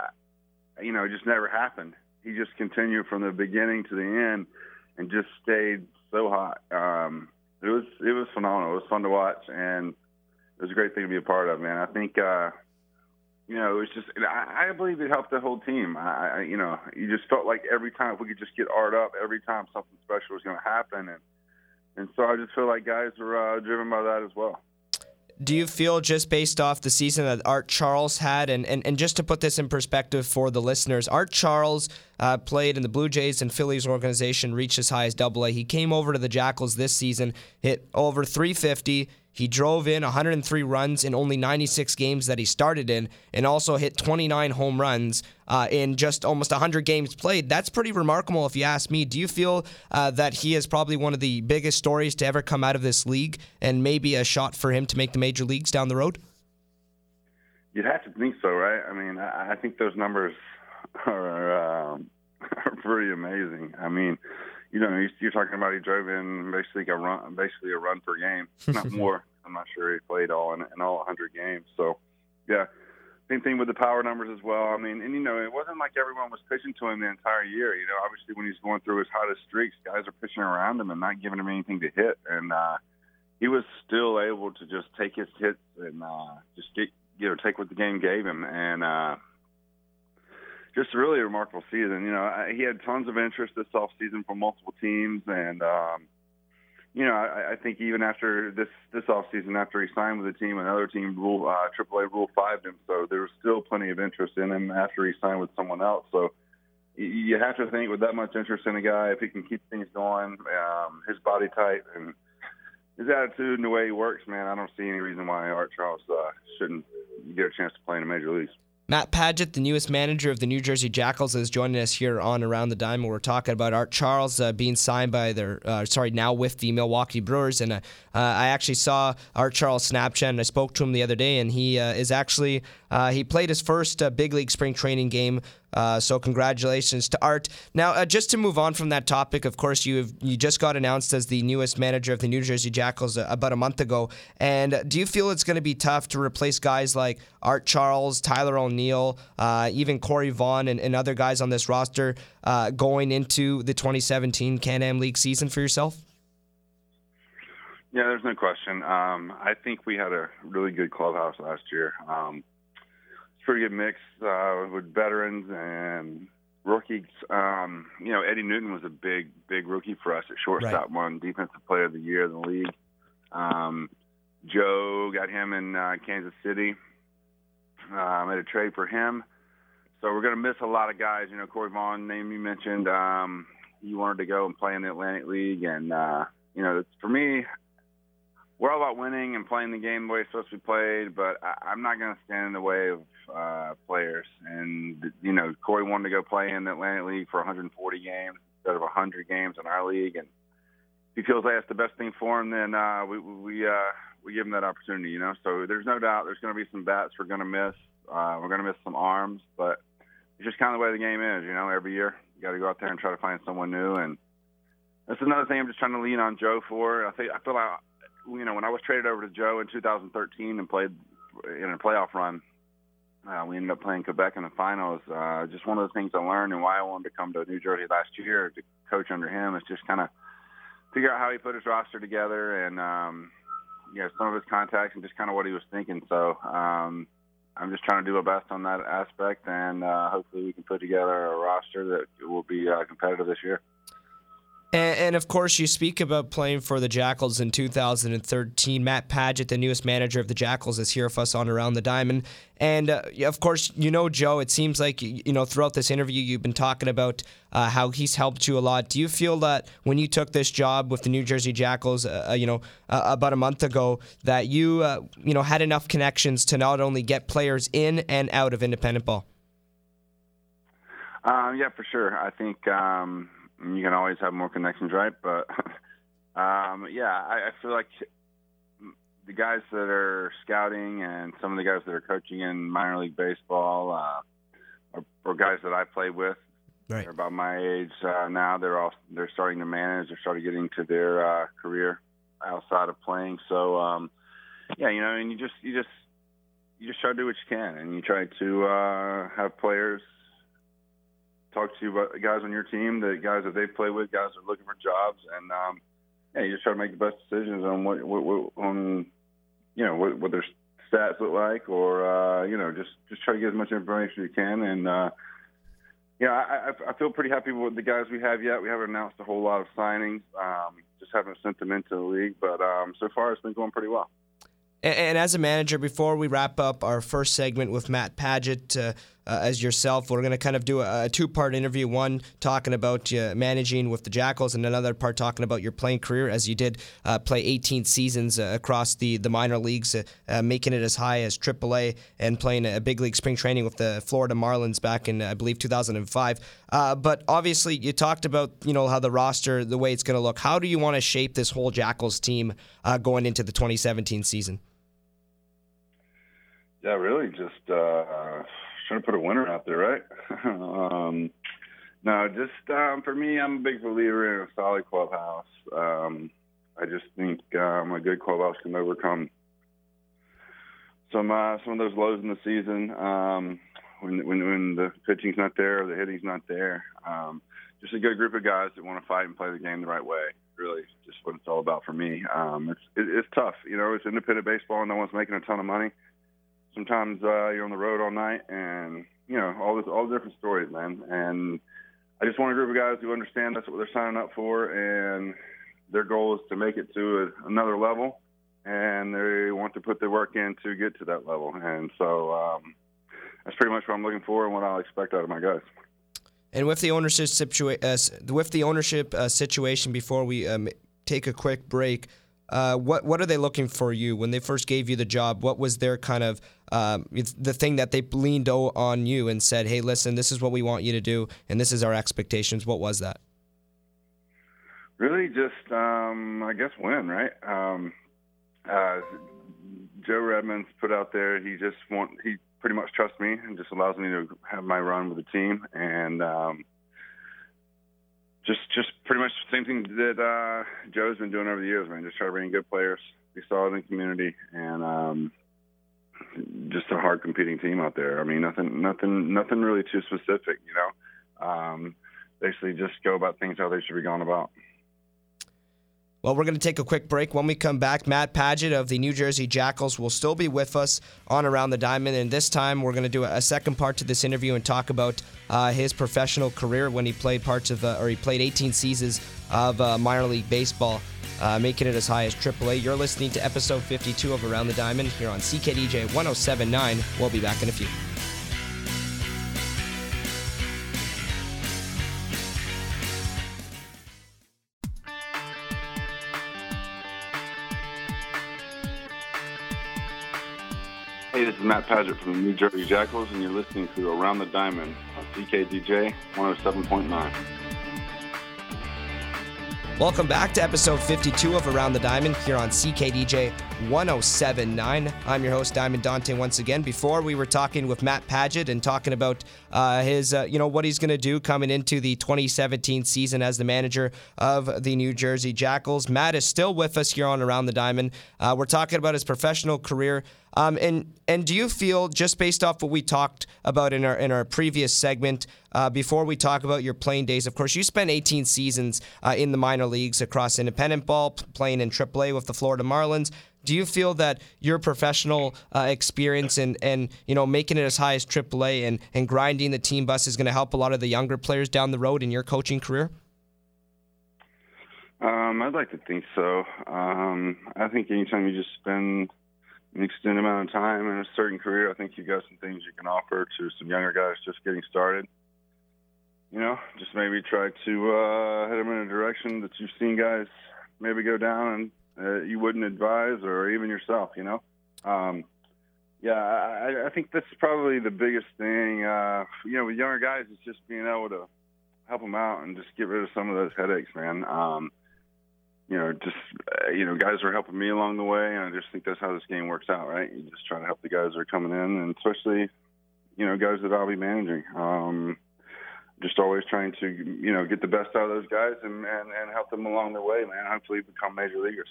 you know, it just never happened. He just continued from the beginning to the end, and just stayed so hot. Um, it was it was phenomenal. It was fun to watch, and it was a great thing to be a part of, man. I think. uh you know, it was just, I, I believe it helped the whole team. I, I, you know, you just felt like every time if we could just get art up, every time something special was going to happen. And, and so I just feel like guys were uh, driven by that as well. Do you feel just based off the season that Art Charles had, and, and, and just to put this in perspective for the listeners, Art Charles uh, played in the Blue Jays and Phillies organization, reached as high as Double A. He came over to the Jackals this season, hit over 350, he drove in 103 runs in only 96 games that he started in, and also hit 29 home runs uh, in just almost 100 games played. That's pretty remarkable, if you ask me. Do you feel uh, that he is probably one of the biggest stories to ever come out of this league, and maybe a shot for him to make the major leagues down the road? You'd have to think so, right? I mean, I think those numbers <laughs> are, um, <laughs> are pretty amazing. I mean, you know, you're talking about he drove in basically a run, basically a run per game, not <laughs> more. I'm not sure he played all in, in all 100 games. So, yeah, same thing with the power numbers as well. I mean, and you know, it wasn't like everyone was pitching to him the entire year. You know, obviously when he's going through his hottest streaks, guys are pitching around him and not giving him anything to hit, and uh, he was still able to just take his hits and uh, just get you know take what the game gave him and. uh just really a remarkable season. You know, he had tons of interest this off season from multiple teams, and um, you know, I, I think even after this this off season, after he signed with the team, another team rule uh, AAA rule five him, so there was still plenty of interest in him after he signed with someone else. So you have to think with that much interest in a guy, if he can keep things going, um, his body type and his attitude and the way he works, man, I don't see any reason why Art Charles uh, shouldn't get a chance to play in the major leagues. Matt Padgett, the newest manager of the New Jersey Jackals, is joining us here on Around the Diamond. We're talking about Art Charles uh, being signed by their, uh, sorry, now with the Milwaukee Brewers. And uh, I actually saw Art Charles Snapchat, and I spoke to him the other day, and he uh, is actually, uh, he played his first uh, big league spring training game Uh, so congratulations to Art. Now, uh, just to move on from that topic, of course, you you just got announced as the newest manager of the New Jersey Jackals uh, about a month ago. And do you feel it's going to be tough to replace guys like Art Charles, Tyler O'Neill, uh, even Corey Vaughn, and, and, other guys on this roster uh, going into the 2017 Can-Am League season for yourself? Yeah, there's no question. Um, I think we had a really good clubhouse last year. Um, pretty good mix uh, with veterans and rookies. Um, you know, Eddie Newton was a big, big rookie for us at shortstop. Right. Won Defensive Player of the Year in the league. Um, Joe got him in uh, Kansas City. Uh, made a trade for him. So we're going to miss a lot of guys. You know, Corey Vaughn, name you mentioned, um, he wanted to go and play in the Atlantic League, and uh, you know, for me, we're all about winning and playing the game the way it's supposed to be played, but I, I'm not going to stand in the way of uh, players. And you know, Corey wanted to go play in the Atlantic League for 140 games instead of 100 games in our league, and if he feels like that's the best thing for him, then uh, we we uh, we give him that opportunity. You know, so there's no doubt there's going to be some bats we're going to miss. Uh, we're going to miss some arms, but it's just kind of the way the game is. You know, every year you got to go out there and try to find someone new and. That's another thing I'm just trying to lean on Joe for. I think I feel like you know, when I was traded over to Joe in 2013 and played in a playoff run, uh, we ended up playing Quebec in the finals. Uh, just one of the things I learned and why I wanted to come to New Jersey last year to coach under him is just kind of figure out how he put his roster together and, um, you know, some of his contacts and just kind of what he was thinking. So um, I'm just trying to do my best on that aspect, and uh, hopefully we can put together a roster that will be uh, competitive this year. And, and, of course, you speak about playing for the Jackals in 2013. Matt Padgett, the newest manager of the Jackals, is here with us on Around the Diamond. And uh, of course, you know Joe. It seems like you know throughout this interview you've been talking about uh, how he's helped you a lot. Do you feel that when you took this job with the New Jersey Jackals, uh, uh you know, uh, about a month ago, that you uh, you know had enough connections to not only get players in and out of independent ball? Um, yeah, for sure. I think. Um you can always have more connections, right? But <laughs> um, yeah, I, I feel like the guys that are scouting and some of the guys that are coaching in minor league baseball uh, are, are guys that I played with. Right. They're about my age uh, now. They're all they're starting to manage. They're starting getting to their uh, career outside of playing. So um, yeah, you know, and you just you just you just try to do what you can, and you try to uh, have players talk to guys on your team, the guys that they play with, guys that are looking for jobs, and um, yeah, you just try to make the best decisions on what, what, what on you know what, what their stats look like, or uh, you know just just try to get as much information as you can. And uh, yeah, I, I feel pretty happy with the guys we have yet. We haven't announced a whole lot of signings, um, just haven't sent them into the league, but um, so far it's been going pretty well. And, as a manager, before we wrap up our first segment with Matt Padgett uh, uh, as yourself, we're going to kind of do a, a two part interview. One talking about uh, managing with the Jackals, and another part talking about your playing career as you did uh, play 18 seasons uh, across the, the minor leagues, uh, making it as high as AAA and playing a big league spring training with the Florida Marlins back in, I believe, 2005. but obviously, you talked about you know how the roster, the way it's going to look. How do you want to shape this whole Jackals team going into the 2017 season? Yeah, really, just uh, trying to put a winner out there, right? <laughs> um, no, just um, for me, I'm a big believer in a solid clubhouse. Um, I just think um, a good clubhouse can overcome some uh, some of those lows in the season um, when, when when the pitching's not there or the hitting's not there. Um, just a good group of guys that want to fight and play the game the right way. Really, just what it's all about for me. Um, it's it, it's tough, you know. It's independent baseball, and no one's making a ton of money sometimes uh, you're on the road all night, and you know all this, all the different stories, man. And I just want a group of guys who understand that's what they're signing up for, and their goal is to make it to a, another level, and they want to put the work in to get to that level. And so um, that's pretty much what I'm looking for and what I'll expect out of my guys. And with the ownership situation, uh, with the ownership uh, situation, before we um, take a quick break, uh, what what are they looking for you when they first gave you the job? What was their kind of um, the thing that they leaned on you and said, "Hey, listen, this is what we want you to do, and this is our expectations." What was that? Really, just um, I guess win, right? Um, uh, Joe Redman's put out there. He just want he pretty much trusts me and just allows me to have my run with the team and um, just just pretty much the same thing that uh, Joe's been doing over the years, man. Just try to bring good players, be solid in the community, and um, just a hard competing team out there. I mean, nothing nothing nothing really too specific, you know. Um, basically, just go about things how they should be going about. Well, we're going to take a quick break. When we come back, Matt Padgett of the New Jersey Jackals will still be with us on Around the Diamond. And this time, we're going to do a second part to this interview and talk about uh, his professional career when he played parts of, uh, or he played 18 seasons of uh, minor league baseball, uh, making it as high as AAA. You're listening to episode 52 of Around the Diamond here on CKDJ 1079. We'll be back in a few. Matt Padgett from the New Jersey Jackals, and you're listening to Around the Diamond on CKDJ 107.9. Welcome back to episode 52 of Around the Diamond here on CKDJ 1079. I'm your host, Diamond Dante, once again. Before we were talking with Matt Padgett and talking about uh, his, uh, you know, what he's going to do coming into the 2017 season as the manager of the New Jersey Jackals. Matt is still with us here on Around the Diamond. Uh, we're talking about his professional career. Um, and and do you feel just based off what we talked about in our in our previous segment uh, before we talk about your playing days? Of course, you spent 18 seasons uh, in the minor leagues across independent ball, playing in AAA with the Florida Marlins. Do you feel that your professional uh, experience and, and you know making it as high as AAA and, and grinding the team bus is going to help a lot of the younger players down the road in your coaching career? Um, I'd like to think so. Um, I think anytime you just spend an extended amount of time in a certain career, I think you've got some things you can offer to some younger guys just getting started. You know, just maybe try to uh, head them in a direction that you've seen guys maybe go down and uh, you wouldn't advise, or even yourself. You know, um, yeah, I, I think that's probably the biggest thing. Uh, you know, with younger guys, is just being able to help them out and just get rid of some of those headaches, man. Um, you know, just uh, you know, guys are helping me along the way, and I just think that's how this game works out, right? You just try to help the guys that are coming in, and especially, you know, guys that I'll be managing. Um, just always trying to, you know, get the best out of those guys and, and, and help them along their way, man. Hopefully, become major leaguers.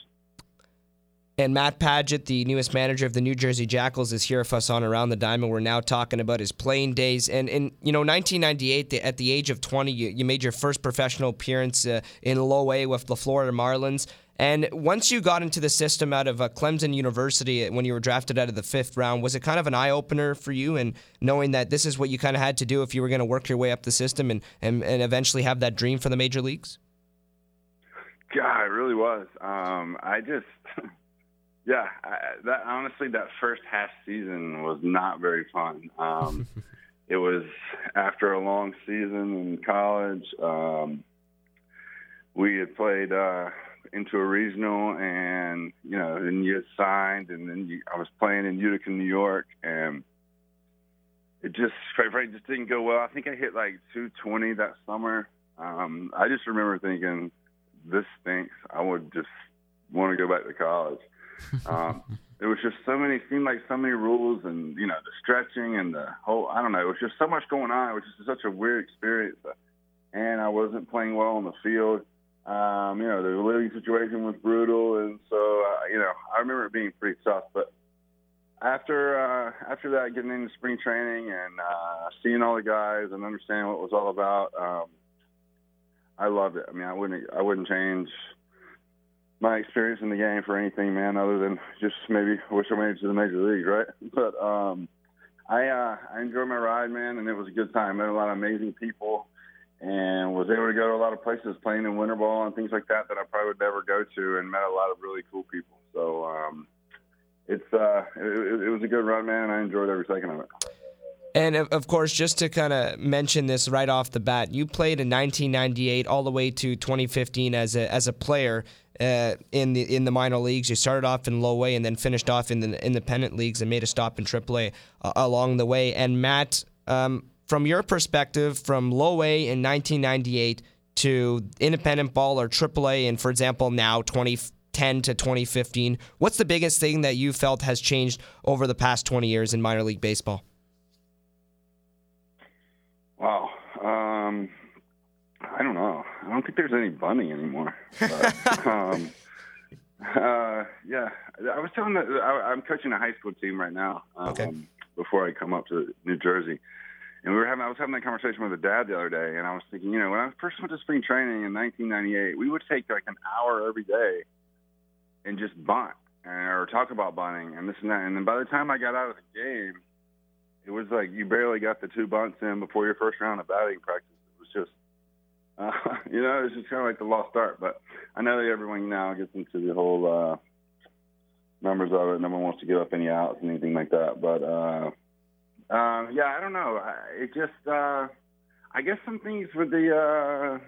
And Matt Padgett, the newest manager of the New Jersey Jackals, is here with us on Around the Diamond. We're now talking about his playing days. And in you know 1998, at the age of 20, you, made your first professional appearance uh, in Low A with the Florida Marlins. And once you got into the system out of uh, Clemson University when you were drafted out of the fifth round, was it kind of an eye opener for you and knowing that this is what you kind of had to do if you were going to work your way up the system and, and, and eventually have that dream for the major leagues? God, it really was. Um, I just, <laughs> yeah, I, that honestly, that first half season was not very fun. Um, <laughs> it was after a long season in college. Um, we had played uh, into a regional, and you know, then you signed, and then you, I was playing in Utica, New York, and it just, quite frankly, just didn't go well. I think I hit like 220 that summer. Um, I just remember thinking, this stinks. I would just want to go back to college. Um, there was just so many, seemed like so many rules, and you know, the stretching and the whole. I don't know. It was just so much going on. It was just such a weird experience, and I wasn't playing well on the field. Um, you know, the living situation was brutal, and so uh, you know, I remember it being pretty tough. But after uh, after that, getting into spring training and uh, seeing all the guys and understanding what it was all about, um, I loved it. I mean, I wouldn't I wouldn't change my experience in the game for anything, man, other than just maybe wish I made it to the major leagues, right? <laughs> But um, I uh, I enjoyed my ride, man, and it was a good time. Met a lot of amazing people and was able to go to a lot of places playing in winter ball and things like that that I probably would never go to, and met a lot of really cool people. So um, it's uh, it, it was a good run, man. And I enjoyed every second of it. And of course, just to kind of mention this right off the bat, you played in 1998 all the way to 2015 as a as a player uh, in the in the minor leagues. You started off in low A and then finished off in the independent leagues and made a stop in AAA uh, along the way. And Matt, um, from your perspective, from low A in 1998 to independent ball or AAA, and for example, now 2010 to 2015, what's the biggest thing that you felt has changed over the past 20 years in minor league baseball? I don't know. I don't think there's any bunny anymore. <laughs> But, um, uh, yeah, I was telling that I, I'm coaching a high school team right now. Um, Okay. Before I come up to New Jersey, and we were having I was having that conversation with a dad the other day, and I was thinking, you know, when I first went to spring training in 1998, we would take like an hour every day and just bunt and, or talk about bunting and this and that. And then by the time I got out of the game, it was like you barely got the two bunts in before your first round of batting practice. It was just, uh, you know, it's just kind of like the lost art. But I know that everyone now gets into the whole uh, numbers of it. No one wants to give up any outs and anything like that. But uh, um, yeah, I don't know. It just, uh, I guess some things with the uh,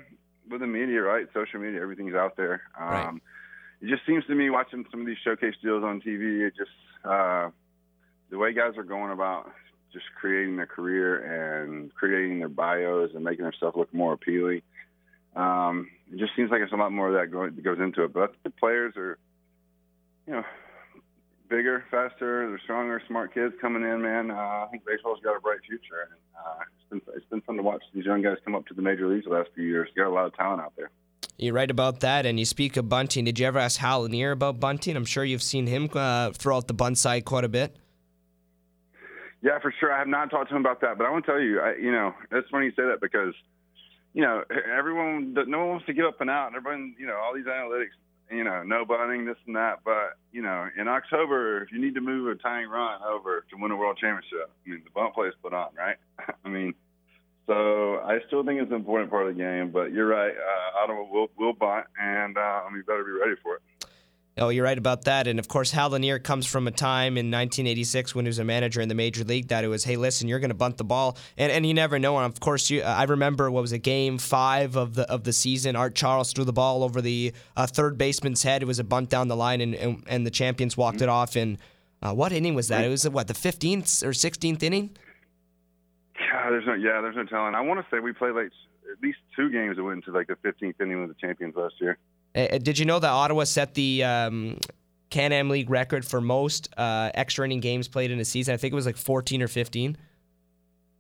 with the media, right? Social media, everything's out there. Um, It just seems to me watching some of these showcase deals on TV. It just uh, the way guys are going about just creating their career and creating their bios and making their stuff look more appealing. Um, it just seems like there's a lot more of that goes into it. But the players are, you know, bigger, faster, they're stronger, smart kids coming in. Man, uh, I think baseball's got a bright future. And, uh, it's been it's been fun to watch these young guys come up to the major leagues the last few years. You Got a lot of talent out there. You're right about that, and you speak of bunting. Did you ever ask Hal Lanier about bunting? I'm sure you've seen him uh, throw out the bunt side quite a bit. Yeah, for sure. I have not talked to him about that, but I want to tell you, I, you know, it's funny you say that because, you know, everyone, no one wants to give up and out. Everyone, you know, all these analytics, you know, no bunting, this and that. But you know, in October, if you need to move a tying run over to win a world championship, I mean, the bunt play is put on, right? <laughs> I mean, so I still think it's an important part of the game. But you're right, uh, Ottawa will will bunt, and uh, we better be ready for it. Oh, you're right about that. And of course, Hal Lanier comes from a time in 1986 when he was a manager in the major league that it was, hey, listen, you're going to bunt the ball, and and you never know. And of course, you, I remember what was it, Game Five of the of the season. Art Charles threw the ball over the uh, third baseman's head. It was a bunt down the line, and and, and the champions walked it off. And uh, what inning was that? It was what the 15th or 16th inning. God, there's no yeah, there's no telling. I want to say we played like at least two games that went into like the 15th inning with the champions last year. Uh, did you know that Ottawa set the um, Can-Am League record for most uh, extra inning games played in a season? I think it was like 14 or 15.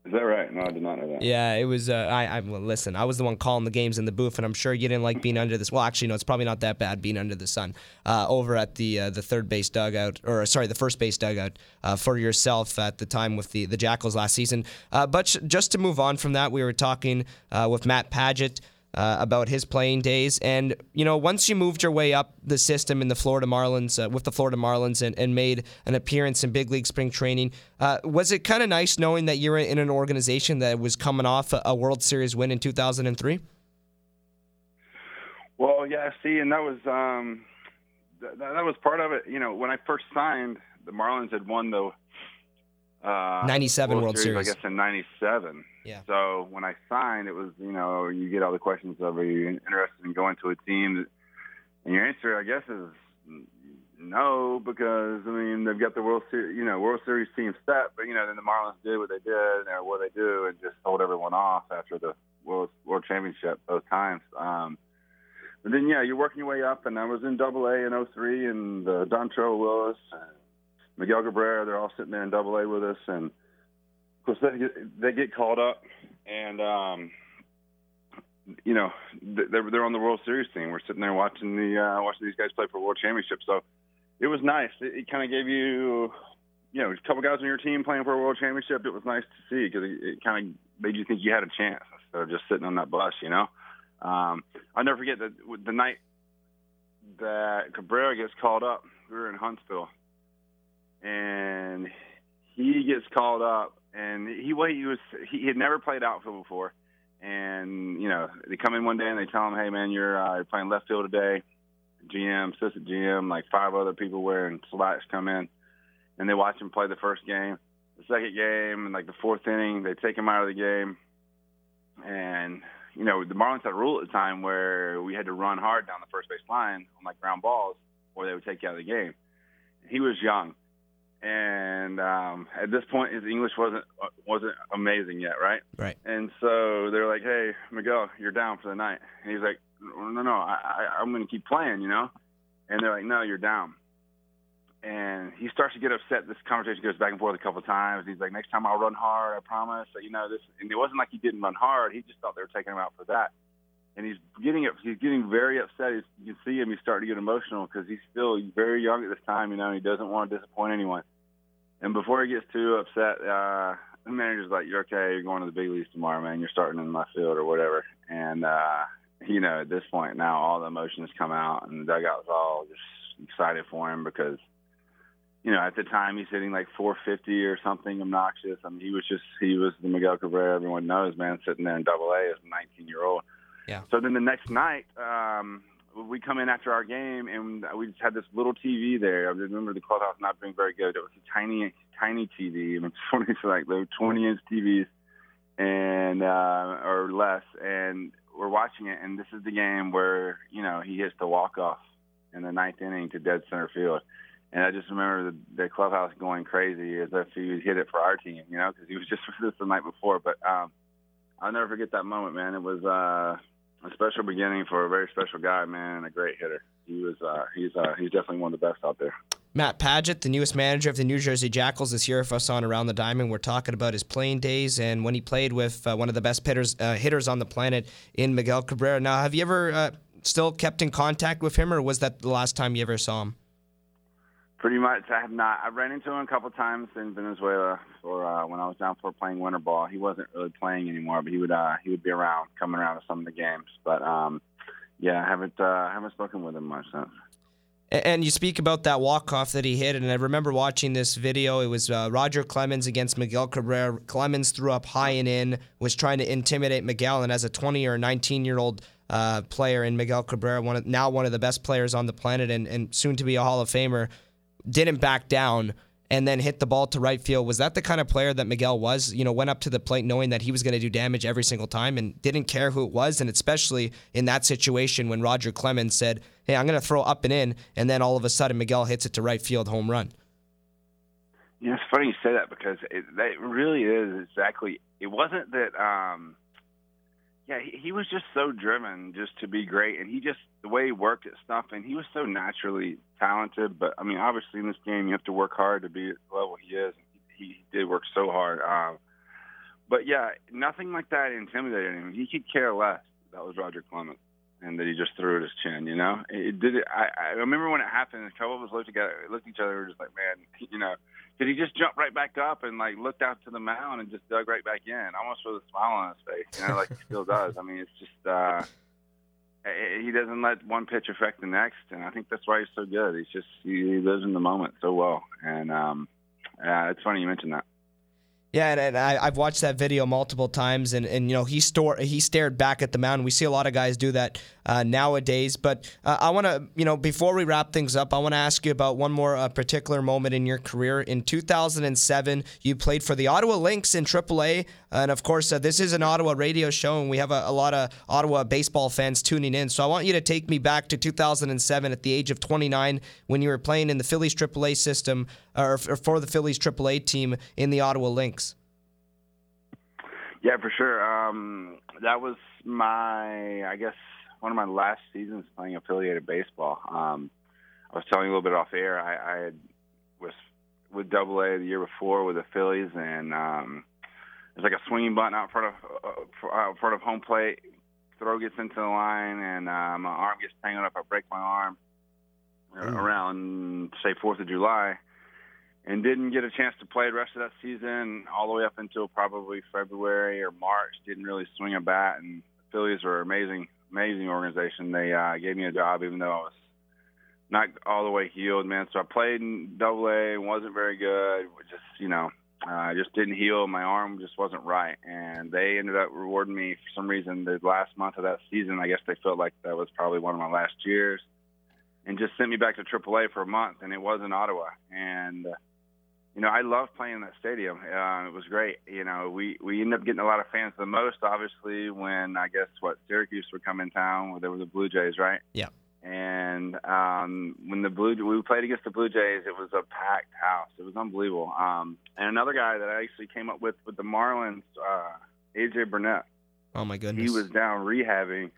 Is that right? No, I did not know that. Yeah, it was. Uh, I, I well, listen. I was the one calling the games in the booth, and I'm sure you didn't like being under this. Well, actually, no, it's probably not that bad being under the sun. Uh, over at the uh, the third base dugout, or sorry, the first base dugout uh, for yourself at the time with the the Jackals last season. Uh, but sh- just to move on from that, we were talking uh, with Matt Padgett uh, about his playing days. And, you know, once you moved your way up the system in the Florida Marlins, uh, with the Florida Marlins, and, and made an appearance in big league spring training, uh, was it kind of nice knowing that you're in an organization that was coming off a, a World Series win in 2003? Well, yeah, see, and that was um, that, that was part of it. You know, when I first signed, the Marlins had won the uh, 97 World Series. I guess in '97. Yeah. So when I signed, it was you know you get all the questions of are you interested in going to a team, and your answer I guess is no because I mean they've got the World Series you know World Series team set, but you know then the Marlins did what they did or what they do and just told everyone off after the World World Championship both times. Um, but then yeah, you're working your way up, and I was in Double A in '03, and uh, Dontrelle Willis. And, Miguel Cabrera, they're all sitting there in Double A with us, and course they get, they get called up, and um, you know they're they're on the World Series team. We're sitting there watching the uh, watching these guys play for World Championship. So it was nice. It, it kind of gave you you know a couple guys on your team playing for a World Championship. It was nice to see because it, it kind of made you think you had a chance instead of just sitting on that bus. You know, um, I'll never forget that the night that Cabrera gets called up. We were in Huntsville and he gets called up and he what he was he had never played outfield before. And you know they come in one day and they tell him hey man you're uh, playing left field today. Gm assistant gm like five other people wearing slacks come in and they watch him play the first game. The second game and like the fourth inning they take him out of the game. And you know the marlins had a rule at the time where we had to run hard down the first base line on like ground balls or they would take you out of the game. He was young and um, at this point his English wasn't wasn't amazing yet, right? Right. And so they're like, "Hey, Miguel, you're down for the night." And he's like, "No, no, I, I, I'm going to keep playing," you know. And they're like, "No, you're down." And he starts to get upset. This conversation goes back and forth a couple of times. He's like, "Next time I'll run hard. I promise." So, you know, this. And it wasn't like he didn't run hard. He just thought they were taking him out for that. And he's getting it. He's getting very upset. He's, you can see him. He's starting to get emotional because he's still very young at this time. You know, he doesn't want to disappoint anyone. And before he gets too upset, uh, the manager's like, "You're okay. You're going to the big leagues tomorrow, man. You're starting in my field or whatever." And uh, you know, at this point now, all the emotions come out, and the dugout's all just excited for him because you know, at the time he's hitting like 450 or something obnoxious. I mean, he was just he was the Miguel Cabrera everyone knows, man, sitting there in Double A as a 19 year old. Yeah. So then the next night, um, we come in after our game and we just had this little TV there. I remember the clubhouse not being very good. It was a tiny, tiny TV. I mean, it's funny, it's like they were 20 inch TVs and uh, or less, and we're watching it. And this is the game where you know he hits the walk off in the ninth inning to dead center field and I just remember the, the clubhouse going crazy as if he hit it for our team, you know, because he was <laughs> just with us the night before. But um, I'll never forget that moment, man. It was uh, a special beginning for a very special guy, man, a great hitter. He was uh, he's uh, he's definitely one of the best out there. Matt Padgett, the newest manager of the New Jersey Jackals, is here with us on Around the Diamond. We're talking about his playing days and when he played with uh, one of the best hitters, uh, hitters on the planet in Miguel Cabrera. Now, have you ever uh, still kept in contact with him, or was that the last time you ever saw him? Pretty much, I have not. I ran into him a couple times in Venezuela for uh, when I was down for playing winter ball. He wasn't really playing anymore, but he would uh, he would be around, coming around to some of the games. But um, yeah, I haven't uh, haven't spoken with him much since. And you speak about that walk off that he hit, and I remember watching this video. It was uh, Roger Clemens against Miguel Cabrera. Clemens threw up high and in, was trying to intimidate Miguel, and as a 20 or 19 year old uh, player in Miguel Cabrera, one of, now one of the best players on the planet, and, and soon to be a Hall of Famer didn't back down and then hit the ball to right field. Was that the kind of player that Miguel was? You know, went up to the plate knowing that he was going to do damage every single time and didn't care who it was. And especially in that situation when Roger Clemens said, Hey, I'm going to throw up and in. And then all of a sudden, Miguel hits it to right field home run. Yeah, it's funny you say that because it, that really is exactly. It wasn't that. um yeah, he, he was just so driven just to be great, and he just the way he worked at stuff, and he was so naturally talented. But I mean, obviously in this game, you have to work hard to be at the level he is. He, he did work so hard. Um, but yeah, nothing like that intimidated him. He could care less. That was Roger Clemens, and that he just threw at his chin. You know, it did it. I, I remember when it happened. A couple of us looked together, looked at each other, we were just like, man, <laughs> you know did he just jump right back up and like looked out to the mound and just dug right back in, almost with a smile on his face, you know, like he still does. I mean, it's just uh, he doesn't let one pitch affect the next, and I think that's why he's so good. He's just he lives in the moment so well, and um, uh, it's funny you mentioned that. Yeah, and, and I, have watched that video multiple times, and, and you know he store he stared back at the mound. We see a lot of guys do that uh, nowadays. But uh, I want to, you know, before we wrap things up, I want to ask you about one more uh, particular moment in your career. In 2007, you played for the Ottawa Lynx in AAA, and of course, uh, this is an Ottawa radio show, and we have a, a, lot of Ottawa baseball fans tuning in. So I want you to take me back to 2007 at the age of 29 when you were playing in the Phillies AAA system, or, or for the Phillies AAA team in the Ottawa Lynx. Yeah, for sure. Um, that was my, I guess, one of my last seasons playing affiliated baseball. Um, I was telling you a little bit off air. I, I had, was with Double A the year before with the Phillies, and um, there's like a swinging bunt out front of uh, out front of home plate. Throw gets into the line, and uh, my arm gets tangled up. I break my arm mm. around say Fourth of July and didn't get a chance to play the rest of that season all the way up until probably February or March. Didn't really swing a bat, and the Phillies are amazing, amazing organization. They uh, gave me a job even though I was not all the way healed, man. So I played in Double A, wasn't very good. Just you know, I uh, just didn't heal. My arm just wasn't right, and they ended up rewarding me for some reason. The last month of that season, I guess they felt like that was probably one of my last years, and just sent me back to AAA for a month, and it was in Ottawa, and. Uh, you know, I love playing in that stadium. Uh, it was great. You know, we we ended up getting a lot of fans. The most, obviously, when I guess what Syracuse would come in town, where there were the Blue Jays, right? Yeah. And um, when the Blue we played against the Blue Jays, it was a packed house. It was unbelievable. Um, and another guy that I actually came up with with the Marlins, uh, AJ Burnett. Oh my goodness. He was down rehabbing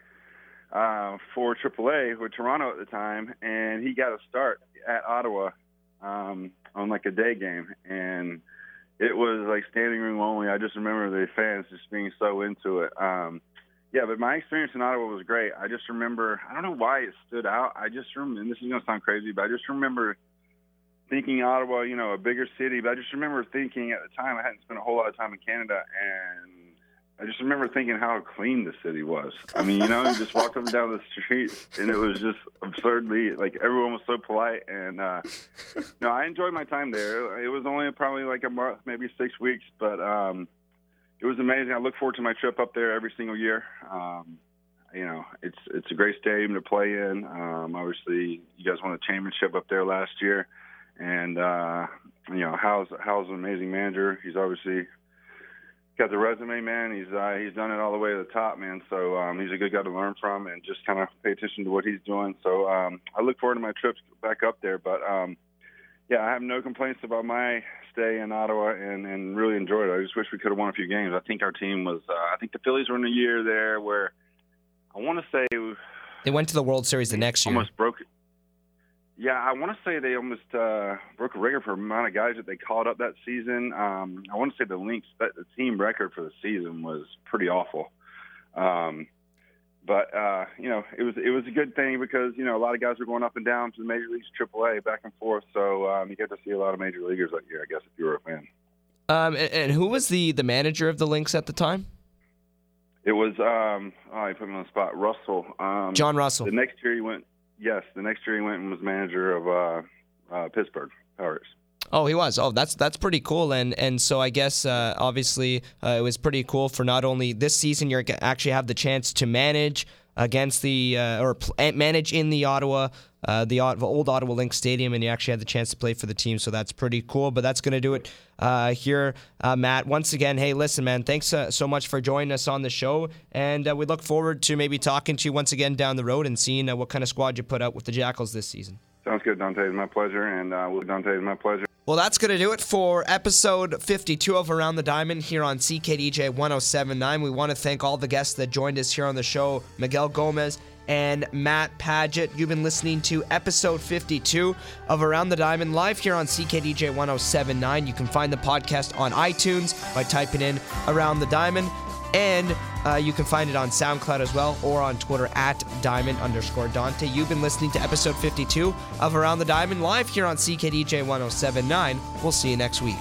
uh, for AAA with Toronto at the time, and he got a start at Ottawa. Um, on like a day game, and it was like standing room only. I just remember the fans just being so into it. Um, Yeah, but my experience in Ottawa was great. I just remember, I don't know why it stood out. I just remember, this is to sound crazy, but I just remember thinking Ottawa, you know, a bigger city. But I just remember thinking at the time, I hadn't spent a whole lot of time in Canada, and I just remember thinking how clean the city was. I mean, you know, you just walked up and down the street, and it was just absurdly like everyone was so polite. And uh, no, I enjoyed my time there. It was only probably like a month, maybe six weeks, but um, it was amazing. I look forward to my trip up there every single year. Um, you know, it's it's a great stadium to play in. Um, obviously, you guys won a championship up there last year, and uh, you know, Hal's Hal's an amazing manager. He's obviously got the resume, man. He's uh, he's done it all the way to the top, man. So um, he's a good guy to learn from, and just kind of pay attention to what he's doing. So um, I look forward to my trips back up there. But um, yeah, I have no complaints about my stay in Ottawa, and and really enjoyed it. I just wish we could have won a few games. I think our team was. Uh, I think the Phillies were in a year there where I want to say They went to the World Series the next year. almost broke. Yeah, I want to say they almost uh, broke a record for the amount of guys that they called up that season. Um, I want to say the Lynx, that the team record for the season was pretty awful. Um, but uh, you know, it was it was a good thing because you know a lot of guys were going up and down to the major leagues, AAA, back and forth. So um, you get to see a lot of major leaguers that year, I guess, if you were a fan. Um, and, and who was the the manager of the Lynx at the time? It was um, oh, you put me on the spot. Russell. Um, John Russell. The next year he went. Yes, the next year he went and was manager of uh, uh, Pittsburgh Pirates. Oh, he was. Oh, that's that's pretty cool. And and so I guess uh, obviously uh, it was pretty cool for not only this season you actually have the chance to manage against the uh, or pl- manage in the Ottawa. Uh, the old Ottawa Lynx Stadium, and you actually had the chance to play for the team, so that's pretty cool. But that's going to do it uh, here, uh, Matt. Once again, hey, listen, man, thanks uh, so much for joining us on the show, and uh, we look forward to maybe talking to you once again down the road and seeing what kind of squad you put out with the Jackals this season. Sounds good, Dante. It's my pleasure, and uh, Dante, it's my pleasure. Well, that's going to do it for episode 52 of Around the Diamond here on CKDJ 1079. We want to thank all the guests that joined us here on the show Miguel Gomez and Matt Padgett. You've been listening to episode 52 of Around the Diamond live here on CKDJ 1079. You can find the podcast on iTunes by typing in Around the Diamond. And uh, you can find it on SoundCloud as well or on Twitter at diamond underscore Dante. You've been listening to episode 52 of Around the Diamond live here on CKDJ 1079. We'll see you next week.